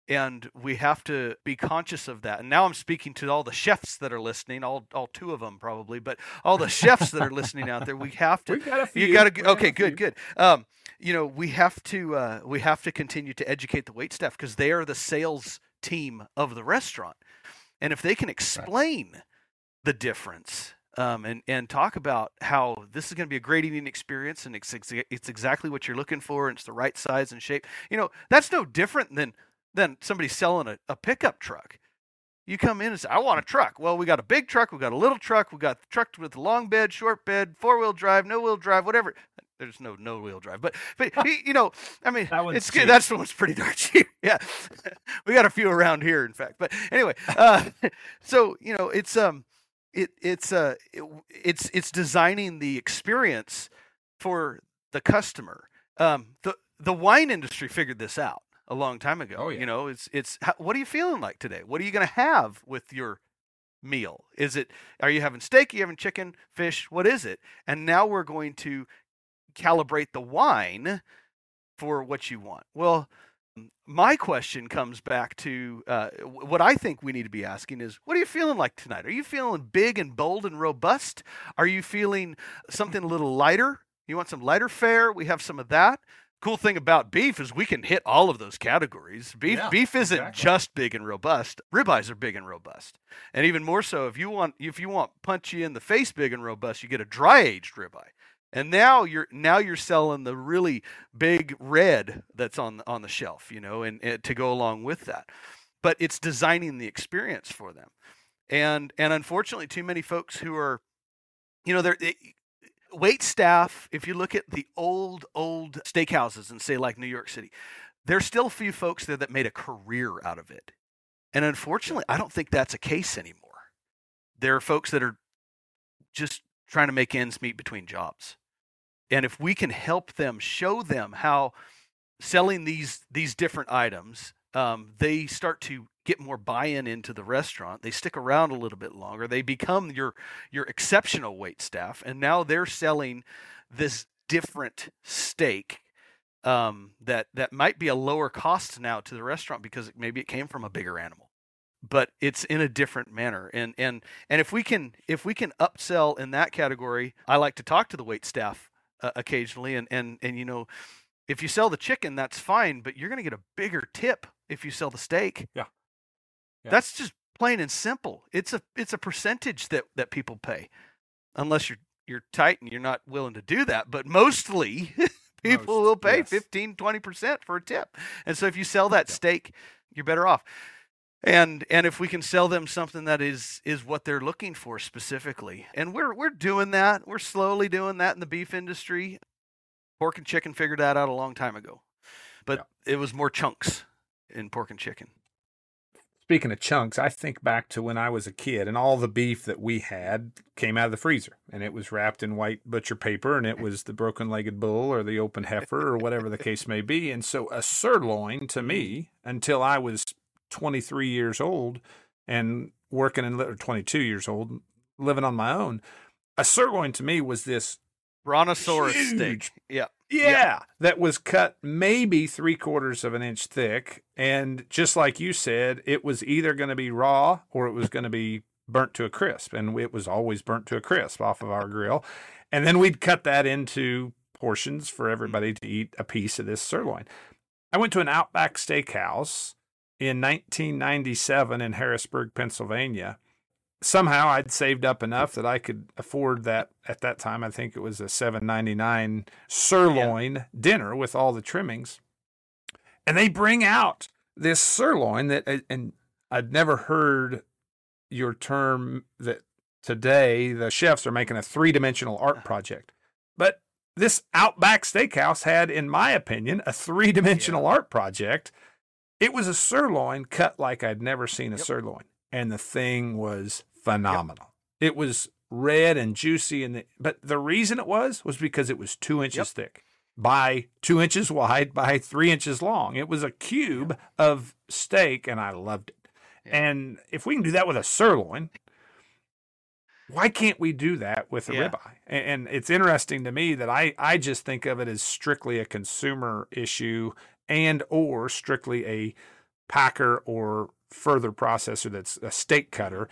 and we have to be conscious of that. And now I'm speaking to all the chefs that are listening, all all two of them probably, but all the chefs that are listening out there. We have to. We've got a few. You got to. Okay, good, good. Um, you know, we have to uh, we have to continue to educate the wait staff because they are the sales team of the restaurant, and if they can explain right. the difference. Um, and and talk about how this is going to be a great eating experience, and it's it's exactly what you're looking for, and it's the right size and shape. You know, that's no different than than somebody selling a, a pickup truck. You come in and say, I want a truck. Well, we got a big truck, we got a little truck, we got the truck with a long bed, short bed, four wheel drive, no wheel drive, whatever. There's no no wheel drive, but but you know, I mean, that it's good. That's the one's pretty darn cheap. Yeah, we got a few around here, in fact. But anyway, uh, so you know, it's um, it it's uh, it, it's it's designing the experience for the customer. Um, the the wine industry figured this out a long time ago. Oh, yeah. You know, it's it's how, what are you feeling like today? What are you going to have with your meal? Is it are you having steak? Are you having chicken, fish? What is it? And now we're going to calibrate the wine for what you want. Well, my question comes back to uh, what I think we need to be asking is what are you feeling like tonight? Are you feeling big and bold and robust? Are you feeling something a little lighter? You want some lighter fare? We have some of that cool thing about beef is we can hit all of those categories. Beef yeah, beef isn't exactly. just big and robust. Ribeyes are big and robust. And even more so if you want if you want punchy in the face big and robust, you get a dry aged ribeye. And now you're now you're selling the really big red that's on on the shelf, you know, and, and to go along with that. But it's designing the experience for them. And and unfortunately too many folks who are you know, they're wait staff, if you look at the old, old steakhouses and say like New York City, there's still a few folks there that made a career out of it. And unfortunately, I don't think that's a case anymore. There are folks that are just trying to make ends meet between jobs. And if we can help them, show them how selling these these different items, um, they start to get more buy-in into the restaurant. They stick around a little bit longer. They become your your exceptional wait staff, and now they're selling this different steak um, that that might be a lower cost now to the restaurant because maybe it came from a bigger animal, but it's in a different manner. And and and if we can if we can upsell in that category, I like to talk to the wait staff uh, occasionally, and and and you know. If you sell the chicken, that's fine, but you're going to get a bigger tip if you sell the steak. Yeah. Yeah. That's just plain and simple. It's a it's a percentage that that people pay, unless you're you're tight and you're not willing to do that. But mostly, people Most, will pay yes. 15, 20 percent for a tip. And so if you sell that steak, you're better off. And and if we can sell them something that is is what they're looking for specifically, and we're we're doing that. We're slowly doing that in the beef industry. Pork and chicken figured that out a long time ago, but yeah. it was more chunks in pork and chicken. Speaking of chunks, I think back to when I was a kid and all the beef that we had came out of the freezer and it was wrapped in white butcher paper and it was the broken legged bull or the open heifer or whatever the case may be. And so a sirloin to me, until I was 23 years old and working in, or 22 years old, living on my own, a sirloin to me was this Brontosaurus Huge. steak. Yeah. Yeah, that was cut maybe three quarters of an inch thick. And just like you said, it was either going to be raw or it was going to be burnt to a crisp. And it was always burnt to a crisp off of our grill. And then we'd cut that into portions for everybody to eat a piece of this sirloin. I went to an Outback Steakhouse in 1997 in Harrisburg, Pennsylvania somehow I'd saved up enough that I could afford that at that time. I think it was a seven ninety nine sirloin yeah. dinner with all the trimmings, and they bring out this sirloin that, uh, and I'd never heard your term that today the chefs are making a three dimensional art uh-huh. project, but this Outback Steakhouse had, in my opinion, a three dimensional yeah. art project. It was a sirloin cut like I'd never seen a yep. sirloin, and the thing was phenomenal. Yep. It was red and juicy, and the, but the reason it was was because it was two inches yep. thick by two inches wide by three inches long. It was a cube of steak, and I loved it. And if we can do that with a sirloin, why can't we do that with a yeah. ribeye? And, and it's interesting to me that I, I just think of it as strictly a consumer issue and or strictly a packer or further processor that's a steak cutter.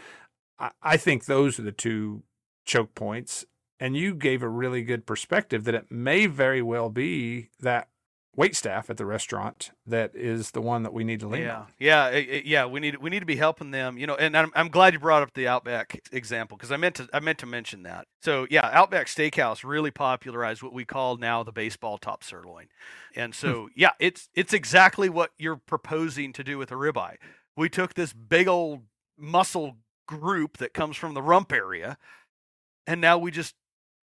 I, think those are the two choke points. And you gave a really good perspective that it may very well be that wait staff at the restaurant that is the one that we need to lean yeah. on. Yeah, yeah, yeah. We need we need to be helping them. You know, and I'm, I'm glad you brought up the Outback example because I meant to I meant to mention that. So yeah, Outback Steakhouse really popularized what we call now the baseball top sirloin, and so hmm. yeah, it's it's exactly what you're proposing to do with a ribeye. We took this big old muscle group that comes from the rump area, and now we just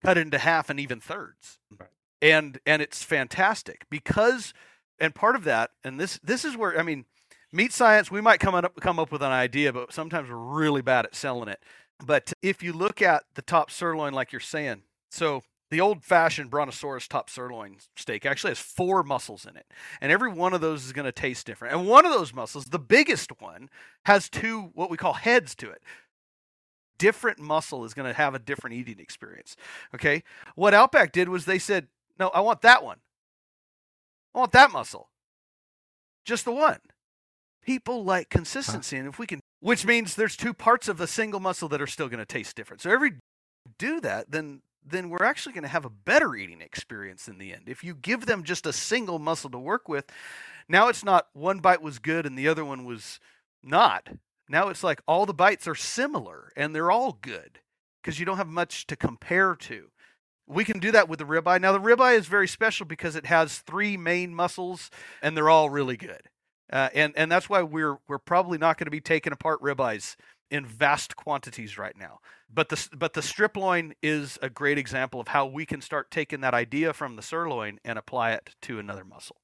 cut it into half and even thirds. Right. And and it's fantastic because and part of that and this this is where I mean meat science we might come up come up with an idea but sometimes we're really bad at selling it. But if you look at the top sirloin like you're saying, so the old fashioned Brontosaurus top sirloin steak actually has four muscles in it. And every one of those is going to taste different. And one of those muscles, the biggest one, has two what we call heads to it. Different muscle is going to have a different eating experience. Okay. What Outback did was they said, no, I want that one. I want that muscle. Just the one. People like consistency. And if we can, which means there's two parts of the single muscle that are still going to taste different. So every do that, then then we're actually going to have a better eating experience in the end. If you give them just a single muscle to work with, now it's not one bite was good and the other one was not. Now it's like all the bites are similar and they're all good because you don't have much to compare to. We can do that with the ribeye. Now the ribeye is very special because it has three main muscles and they're all really good. Uh, and and that's why we're we're probably not going to be taking apart ribeyes in vast quantities right now. But the but the strip loin is a great example of how we can start taking that idea from the sirloin and apply it to another muscle.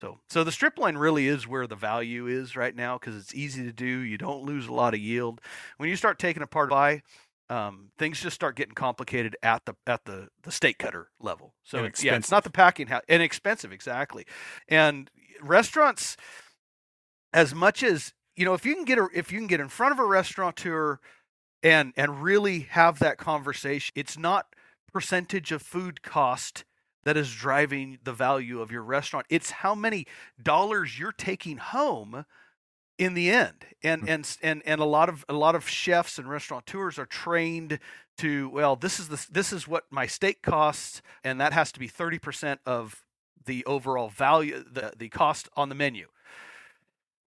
So so the strip loin really is where the value is right now because it's easy to do. You don't lose a lot of yield when you start taking apart by. Um, things just start getting complicated at the at the the steak cutter level. So it's, yeah, it's not the packing house and expensive exactly. And restaurants, as much as you know, if you can get a, if you can get in front of a restaurateur and and really have that conversation, it's not percentage of food cost that is driving the value of your restaurant. It's how many dollars you're taking home in the end. And mm-hmm. and and and a lot of a lot of chefs and restaurateurs are trained to well, this is the this is what my steak costs and that has to be 30% of the overall value the the cost on the menu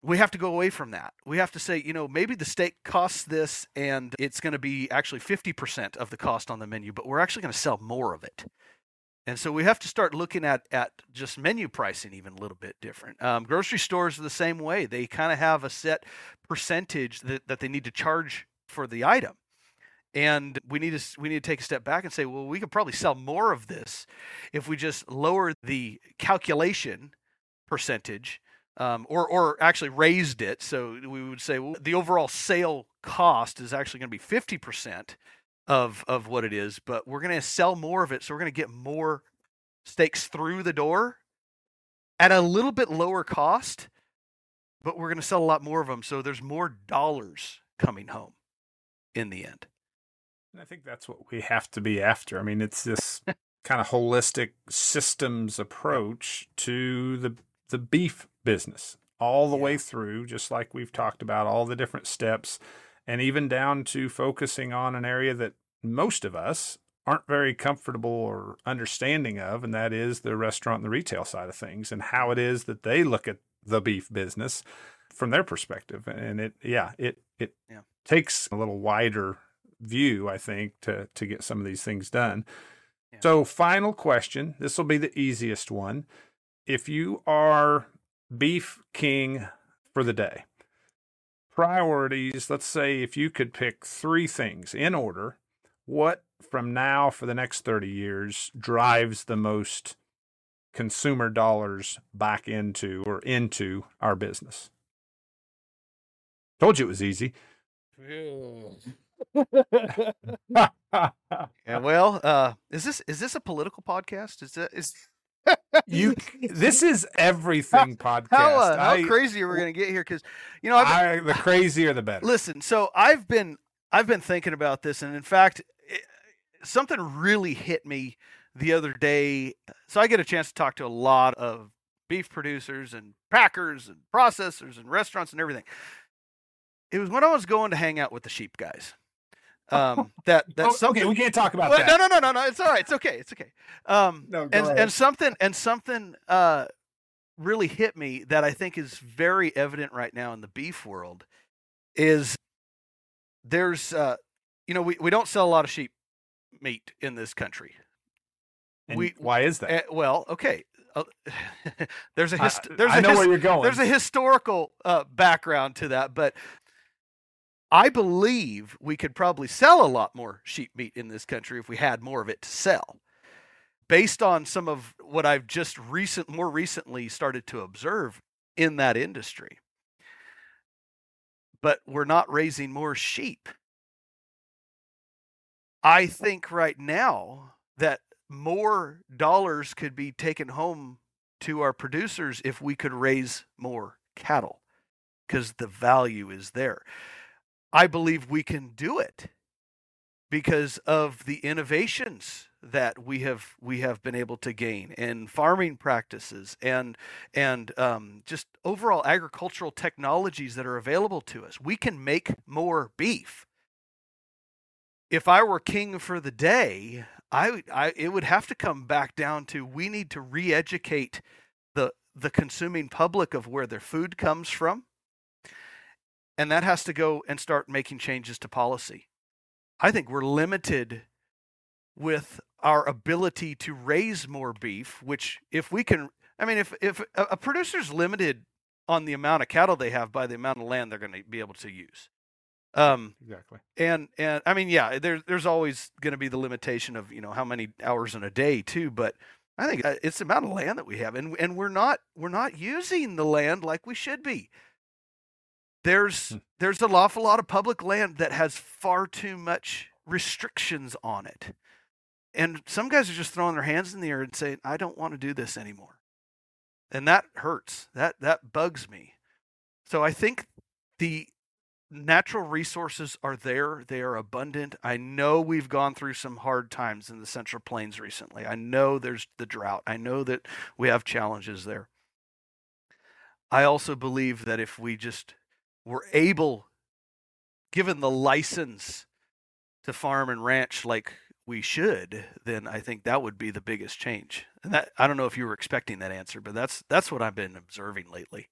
we have to go away from that. We have to say, you know, maybe the steak costs this and it's going to be actually 50% of the cost on the menu, but we're actually going to sell more of it. And so we have to start looking at, at just menu pricing even a little bit different. Um, grocery stores are the same way. They kind of have a set percentage that, that they need to charge for the item. And we need to we need to take a step back and say, well, we could probably sell more of this if we just lower the calculation percentage um, or or actually raised it. So we would say well, the overall sale cost is actually going to be fifty percent of of what it is, but we're going to sell more of it, so we're going to get more steaks through the door at a little bit lower cost, but we're going to sell a lot more of them, so there's more dollars coming home in the end. And I think that's what we have to be after. I mean, it's this kind of holistic systems approach to the the beef business all the way through, just like we've talked about, all the different steps, and even down to focusing on an area that most of us aren't very comfortable or understanding of, and that is the restaurant and the retail side of things and how it is that they look at the beef business from their perspective. And it, yeah, it, it Yeah. takes a little wider view, I think, to, to get some of these things done. Yeah. So, final question. This will be the easiest one. If you are beef king for the day, priorities, let's say if you could pick three things in order, what from now for the next 30 years drives the most consumer dollars back into or into our business? Told you it was easy. Yeah, well, uh, is this is this a political podcast? Is that is you this is everything podcast. how uh, how I- crazy are we gonna get here? Because you know, I've, I, the crazier the better. listen. So I've been I've been thinking about this, and in fact, it, something really hit me the other day. So I get a chance to talk to a lot of beef producers and packers and processors and restaurants and everything. It was when I was going to hang out with the sheep guys. Um, that that's Oh, something. okay, we can't talk about Well, that. no, no, no, no, no. It's all right. It's okay. It's okay. Um, No, and ahead. and something and something uh really hit me that I think is very evident right now in the beef world is there's uh you know we, we don't sell a lot of sheep meat in this country. And we- why is that? Eh, well, okay. Uh, there's a hist- there's I a know his- where you're going. there's a historical uh, background to that, but I believe we could probably sell a lot more sheep meat in this country if we had more of it to sell. Based on some of what I've just recent more recently started to observe in that industry. But we're not raising more sheep. I think right now that more dollars could be taken home to our producers if we could raise more cattle because the value is there. I believe we can do it because of the innovations that we have we have been able to gain in farming practices and and um, just overall agricultural technologies that are available to us. We can make more beef. If I were king for the day, I, I it would have to come back down to we need to re-educate the the consuming public of where their food comes from and that has to go and start making changes to policy i think we're limited with our ability to raise more beef which if we can i mean if if a, producer's limited on the amount of cattle they have by the amount of land they're going to be able to use um exactly. and and I mean, yeah, there's there's always going to be the limitation of you know how many hours in a day too. But I think uh, it's the amount of land that we have, and and we're not we're not using the land like we should be. There's Hmm. there's an awful lot of public land that has far too much restrictions on it, and some guys are just throwing their hands in the air and saying, "I don't want to do this anymore," and that hurts. That that bugs me. So I think the natural resources are there. They are abundant. I know we've gone through some hard times in the central plains recently. I know there's the drought. I know that we have challenges there. I also believe that if we just were able given the license to farm and ranch like we should then i think that would be the biggest change and that i don't know if you were expecting that answer but that's that's what i've been observing lately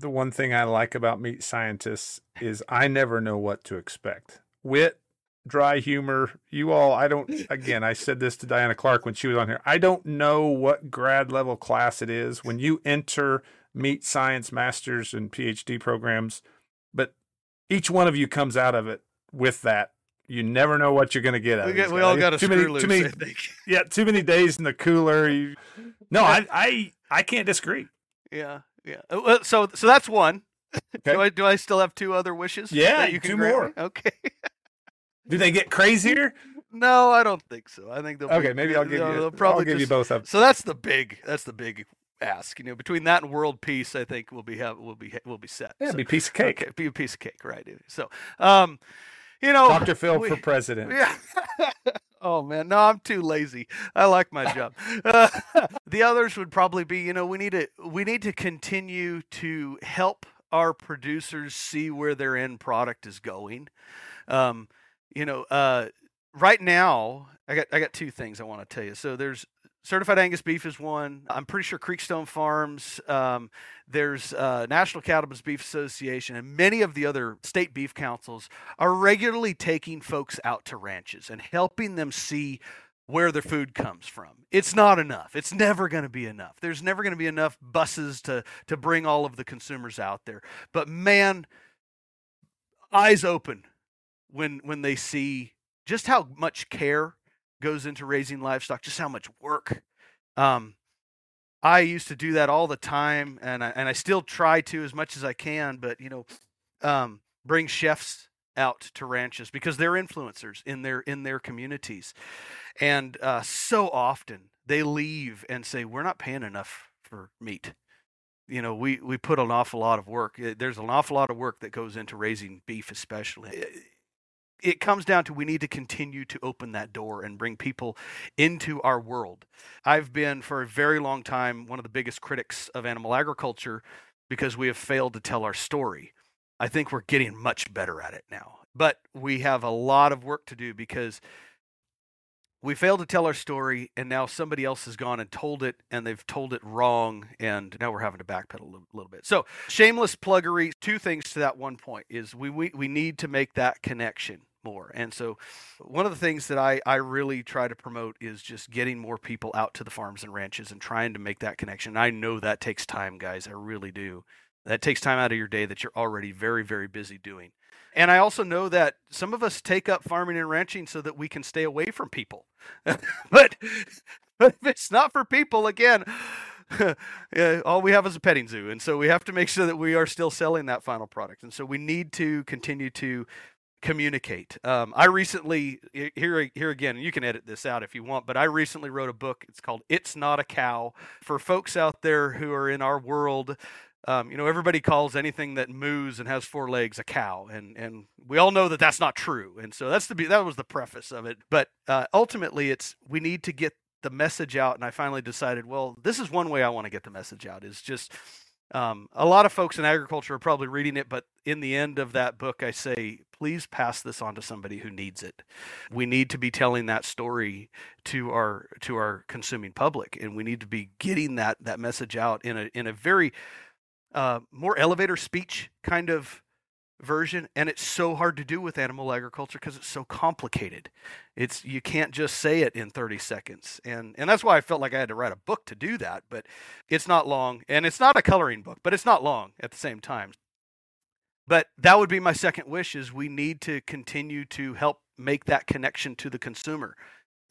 the one thing I like about meat scientists is I never know what to expect. Wit, dry humor, you all, I don't, again, I said this to Diana Clark when she was on here. I don't know what grad level class it is when you enter meat science masters and PhD programs, but each one of you comes out of it with that. You never know what you're going to get out we, of these we all got a too screw many, loose too many, i think yeah, too many days in the cooler. You, no, I, I, I can't disagree. Yeah, yeah. Uh, So, so that's one. Okay. Do I do I still have two other wishes? Yeah, that you can two grant more. Okay. Do they get crazier? no, I don't think so. I think they'll. Okay, be- maybe I'll give you. probably I'll give you just- both up. So that's the big. That's the big ask. You know, between that and world peace, I think we'll be have we'll be we'll be set. Yeah, So- be a piece of cake. Okay, be a piece of cake, right? So, um, you know, Dr. Phil we- for president. Yeah. oh man, no, I'm too lazy. I like my job. Uh, the others would probably be, you know, we need to we need to continue to help our producers see where their end product is going. Um, you know, uh, right now, I got I got two things I want to tell you. So there's certified Angus beef is one. I'm pretty sure Creekstone Farms. Um, there's uh, National Cattlemen's Beef Association, and many of the other state beef councils are regularly taking folks out to ranches and helping them see where their food comes from. It's not enough. It's never going to be enough. There's never going to be enough buses to to bring all of the consumers out there. But man, eyes open when when they see just how much care goes into raising livestock, just how much work. Um, I used to do that all the time, and I, and I still try to as much as I can. But you know, um, bring chefs out to ranches because they're influencers in their in their communities, and uh, so often they leave and say, "We're not paying enough for meat." You know, we we put an awful lot of work. eh, There's an awful lot of work that goes into raising beef, especially. It comes down to we need to continue to open that door and bring people into our world. I've been for a very long time one of the biggest critics of animal agriculture because we have failed to tell our story. I think we're getting much better at it now. But we have a lot of work to do because we failed to tell our story and now somebody else has gone and told it and they've told it wrong and now we're having to backpedal a little, little bit. So, shameless pluggery, two things to that one point is we, we we need to make that connection more. And so one of the things that I, I really try to promote is just getting more people out to the farms and ranches and trying to make that connection. I know that takes time, guys. I really do. That takes time out of your day that you're already very, very busy doing. And I also know that some of us take up farming and ranching so that we can stay away from people. but, but if it's not for people, again, all we have is a petting zoo. And so we have to make sure that we are still selling that final product. And so we need to continue to communicate. Um, I recently here here again, you can edit this out if you want, but I recently wrote a book. It's called "It's Not a Cow" for folks out there who are in our world. Um, you know, everybody calls anything that moves and has four legs a cow, and and we all know that that's not true. And so that's the that was the preface of it. But uh, ultimately, it's we need to get the message out. And I finally decided, well, this is one way I want to get the message out is just um, a lot of folks in agriculture are probably reading it, but in the end of that book, I say, please pass this on to somebody who needs it. We need to be telling that story to our to our consuming public, and we need to be getting that that message out in a in a very uh, more elevator speech kind of version. And it's so hard to do with animal agriculture because it's so complicated. It's you can't just say it in 30 seconds, and and that's why I felt like I had to write a book to do that. But it's not long, and it's not a coloring book, but it's not long at the same time. But that would be my second wish: is we need to continue to help make that connection to the consumer,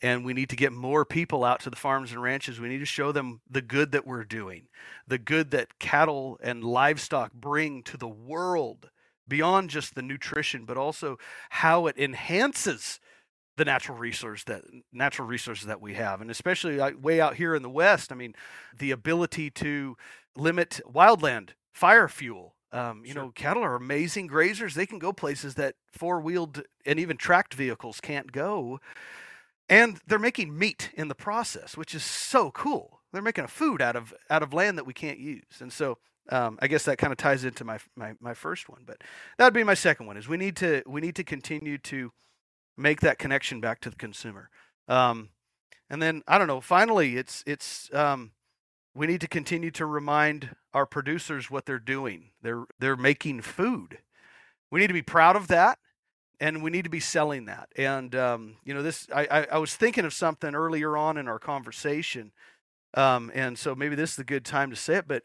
and we need to get more people out to the farms and ranches. We need to show them the good that we're doing, the good that cattle and livestock bring to the world beyond just the nutrition, but also how it enhances the natural resource that natural resources that we have, and especially way out here in the West. I mean, the ability to limit wildland fire fuel. Um, you Sure. know, cattle are amazing grazers. They can go places that four wheeled and even tracked vehicles can't go. And they're making meat in the process, which is so cool. They're making a food out of out of land that we can't use. And so um, I guess that kind of ties into my, my my first one, but that'd be my second one. Is we need to we need to continue to make that connection back to the consumer. Um, and then I don't know. Finally, it's it's um, we need to continue to remind our producers what they're doing. They're they're making food. We need to be proud of that, and we need to be selling that. And um, you know, this I, I I was thinking of something earlier on in our conversation, um, and so maybe this is a good time to say it. But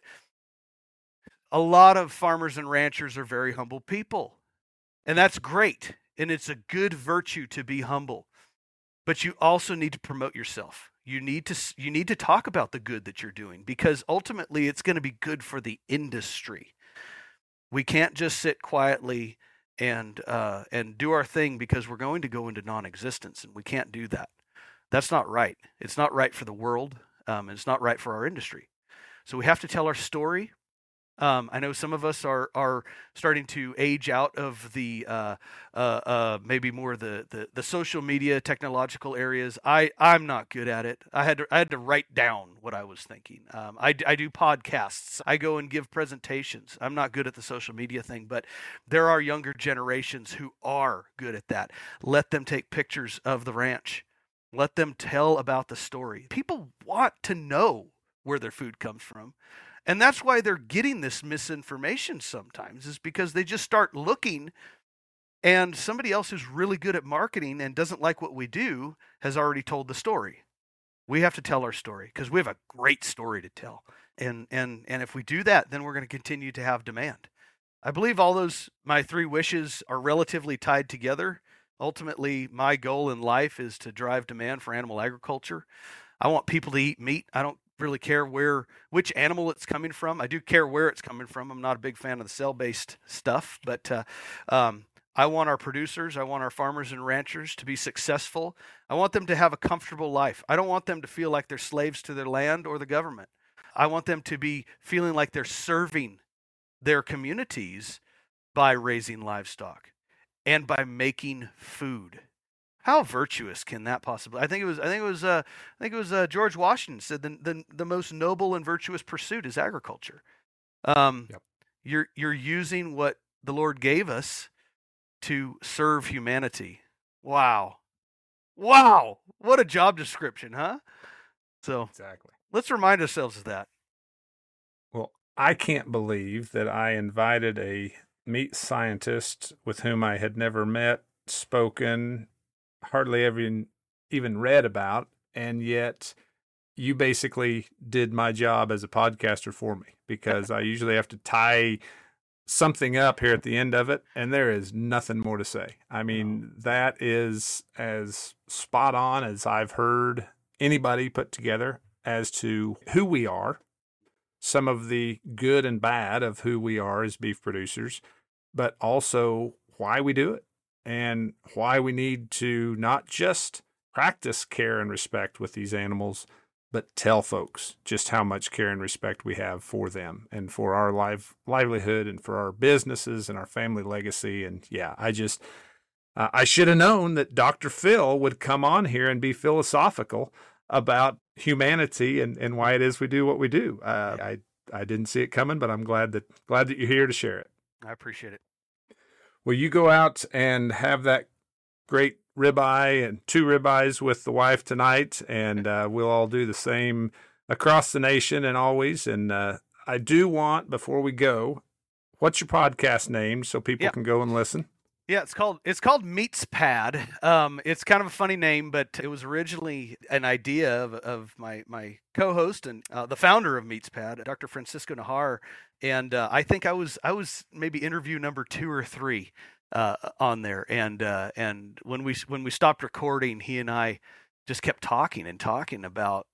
a lot of farmers and ranchers are very humble people, and that's great and it's a good virtue to be humble but you also need to promote yourself you need to you need to talk about the good that you're doing because ultimately it's going to be good for the industry. We can't just sit quietly and uh, and do our thing because we're going to go into non-existence and we can't do that. That's not right. It's not right for the world um, and it's not right for our industry. So we have to tell our story Um, I know some of us are are starting to age out of the uh, uh, uh, maybe more the, the the social media technological areas. I I'm not good at it. I had to I had to write down what I was thinking. Um, I I do podcasts. I go and give presentations. I'm not good at the social media thing, but there are younger generations who are good at that. Let them take pictures of the ranch. Let them tell about the story. People want to know where their food comes from. And that's why they're getting this misinformation sometimes, is because they just start looking and somebody else who's really good at marketing and doesn't like what we do has already told the story. We have to tell our story because we have a great story to tell. And and and if we do that, then we're going to continue to have demand. I believe all those my three wishes are relatively tied together. Ultimately, my goal in life is to drive demand for animal agriculture. I want people to eat meat. I don't really care where which animal it's coming from. I do care where it's coming from. I'm not a big fan of the cell-based stuff, but uh, um, I want our producers, I want our farmers and ranchers to be successful. I want them to have a comfortable life. I don't want them to feel like they're slaves to their land or the government. I want them to be feeling like they're serving their communities by raising livestock and by making food. How virtuous can that possibly? I think it was. I think it was. Uh, I think it was uh, George Washington said the, the the most noble and virtuous pursuit is agriculture. Um, yep. You're you're using what the Lord gave us to serve humanity. Wow, wow! What a job description, huh? So exactly. Let's remind ourselves of that. Well, I can't believe that I invited a meat scientist with whom I had never met, spoken, hardly ever even, read about, and yet you basically did my job as a podcaster for me because I usually have to tie something up here at the end of it, and there is nothing more to say. I mean, that is as spot on as I've heard anybody put together as to who we are, some of the good and bad of who we are as beef producers, but also why we do it and why we need to not just practice care and respect with these animals, but tell folks just how much care and respect we have for them and for our life livelihood and for our businesses and our family legacy. And yeah, I just uh, I should have known that Dr. Phil would come on here and be philosophical about humanity and, and why it is we do what we do. Uh, I I didn't see it coming, but I'm glad that glad that you're here to share it. I appreciate it. Will you go out and have that great ribeye and two ribeyes with the wife tonight? And uh, we'll all do the same across the nation and always. And uh, I do want, before we go, what's your podcast name so people yep. can go and listen? Yeah, it's called it's called MeatsPad. Um, it's kind of a funny name, but it was originally an idea of, of my my co-host and uh, the founder of MeatsPad, Dr. Francisco Najar, and uh, I think I was I was maybe interview number two or three uh, on there, and uh, and when we when we stopped recording, he and I just kept talking and talking about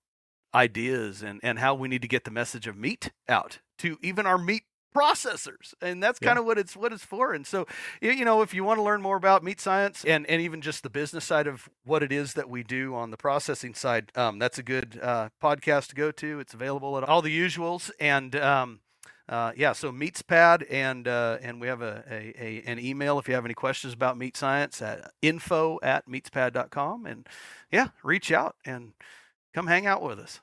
ideas and and how we need to get the message of meat out to even our meat processors and that's kind of what it's what it's for and so you know if you want to learn more about meat science and and even just the business side of what it is that we do on the processing side um, that's a good uh, podcast to go to it's available at all the usuals and um, uh, yeah, so MeatsPad, and uh, and we have a, a, a, an email if you have any questions about meat science at info at meatspad.com. And yeah, reach out and come hang out with us.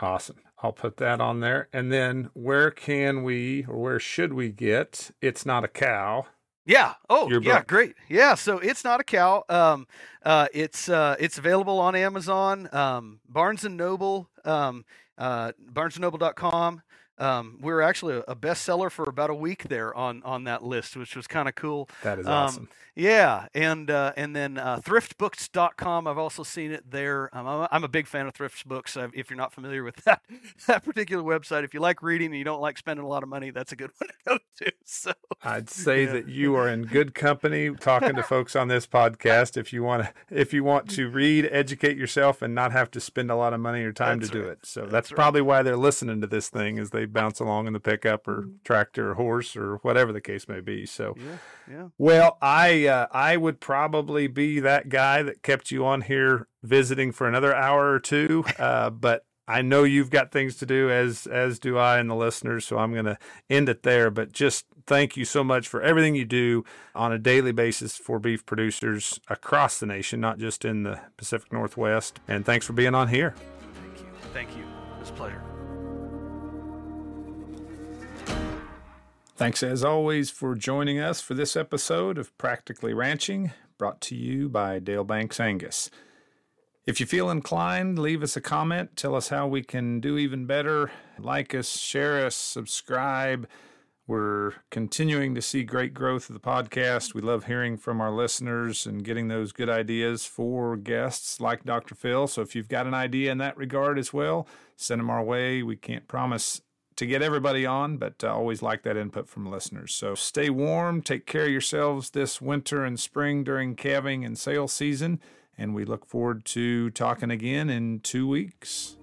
Awesome. I'll put that on there. And then where can we or where should we get It's Not a Cow? Yeah. Oh, yeah. Great. Yeah. So it's not a cow. Um, uh, it's uh, it's available on Amazon, um, Barnes and Noble, um, uh, BarnesandNoble.com. Um, we were actually a bestseller for about a week there on on that list, which was kind of cool. That is um, awesome. Yeah, and uh, and then uh, thriftbooks.com. I've also seen it there. Um, I'm, a, I'm a big fan of Thrift Books. If you're not familiar with that that particular website, if you like reading and you don't like spending a lot of money, that's a good one to go to. So I'd say yeah. that you are in good company talking to folks on this podcast. If you want to, if you want to read, educate yourself, and not have to spend a lot of money or time that's to right. do it. So that's, that's right. probably why they're listening to this thing, is they bounce along in the pickup or mm-hmm. tractor or horse or whatever the case may be. So, yeah, yeah. Well, I uh, I would probably be that guy that kept you on here visiting for another hour or two. Uh, but I know you've got things to do, as as do I and the listeners. So I'm going to end it there. But just thank you so much for everything you do on a daily basis for beef producers across the nation, not just in the Pacific Northwest. And thanks for being on here. Thank you. Thank you. It's a pleasure. Thanks as always for joining us for this episode of Practically Ranching, brought to you by Dale Banks Angus. If you feel inclined, leave us a comment. Tell us how we can do even better. Like us, share us, subscribe. We're continuing to see great growth of the podcast. We love hearing from our listeners and getting those good ideas for guests like Dr. Phil. So if you've got an idea in that regard as well, send them our way. We can't promise to get everybody on, but I always like that input from listeners. So stay warm, take care of yourselves this winter and spring during calving and sale season and we look forward to talking again in two weeks.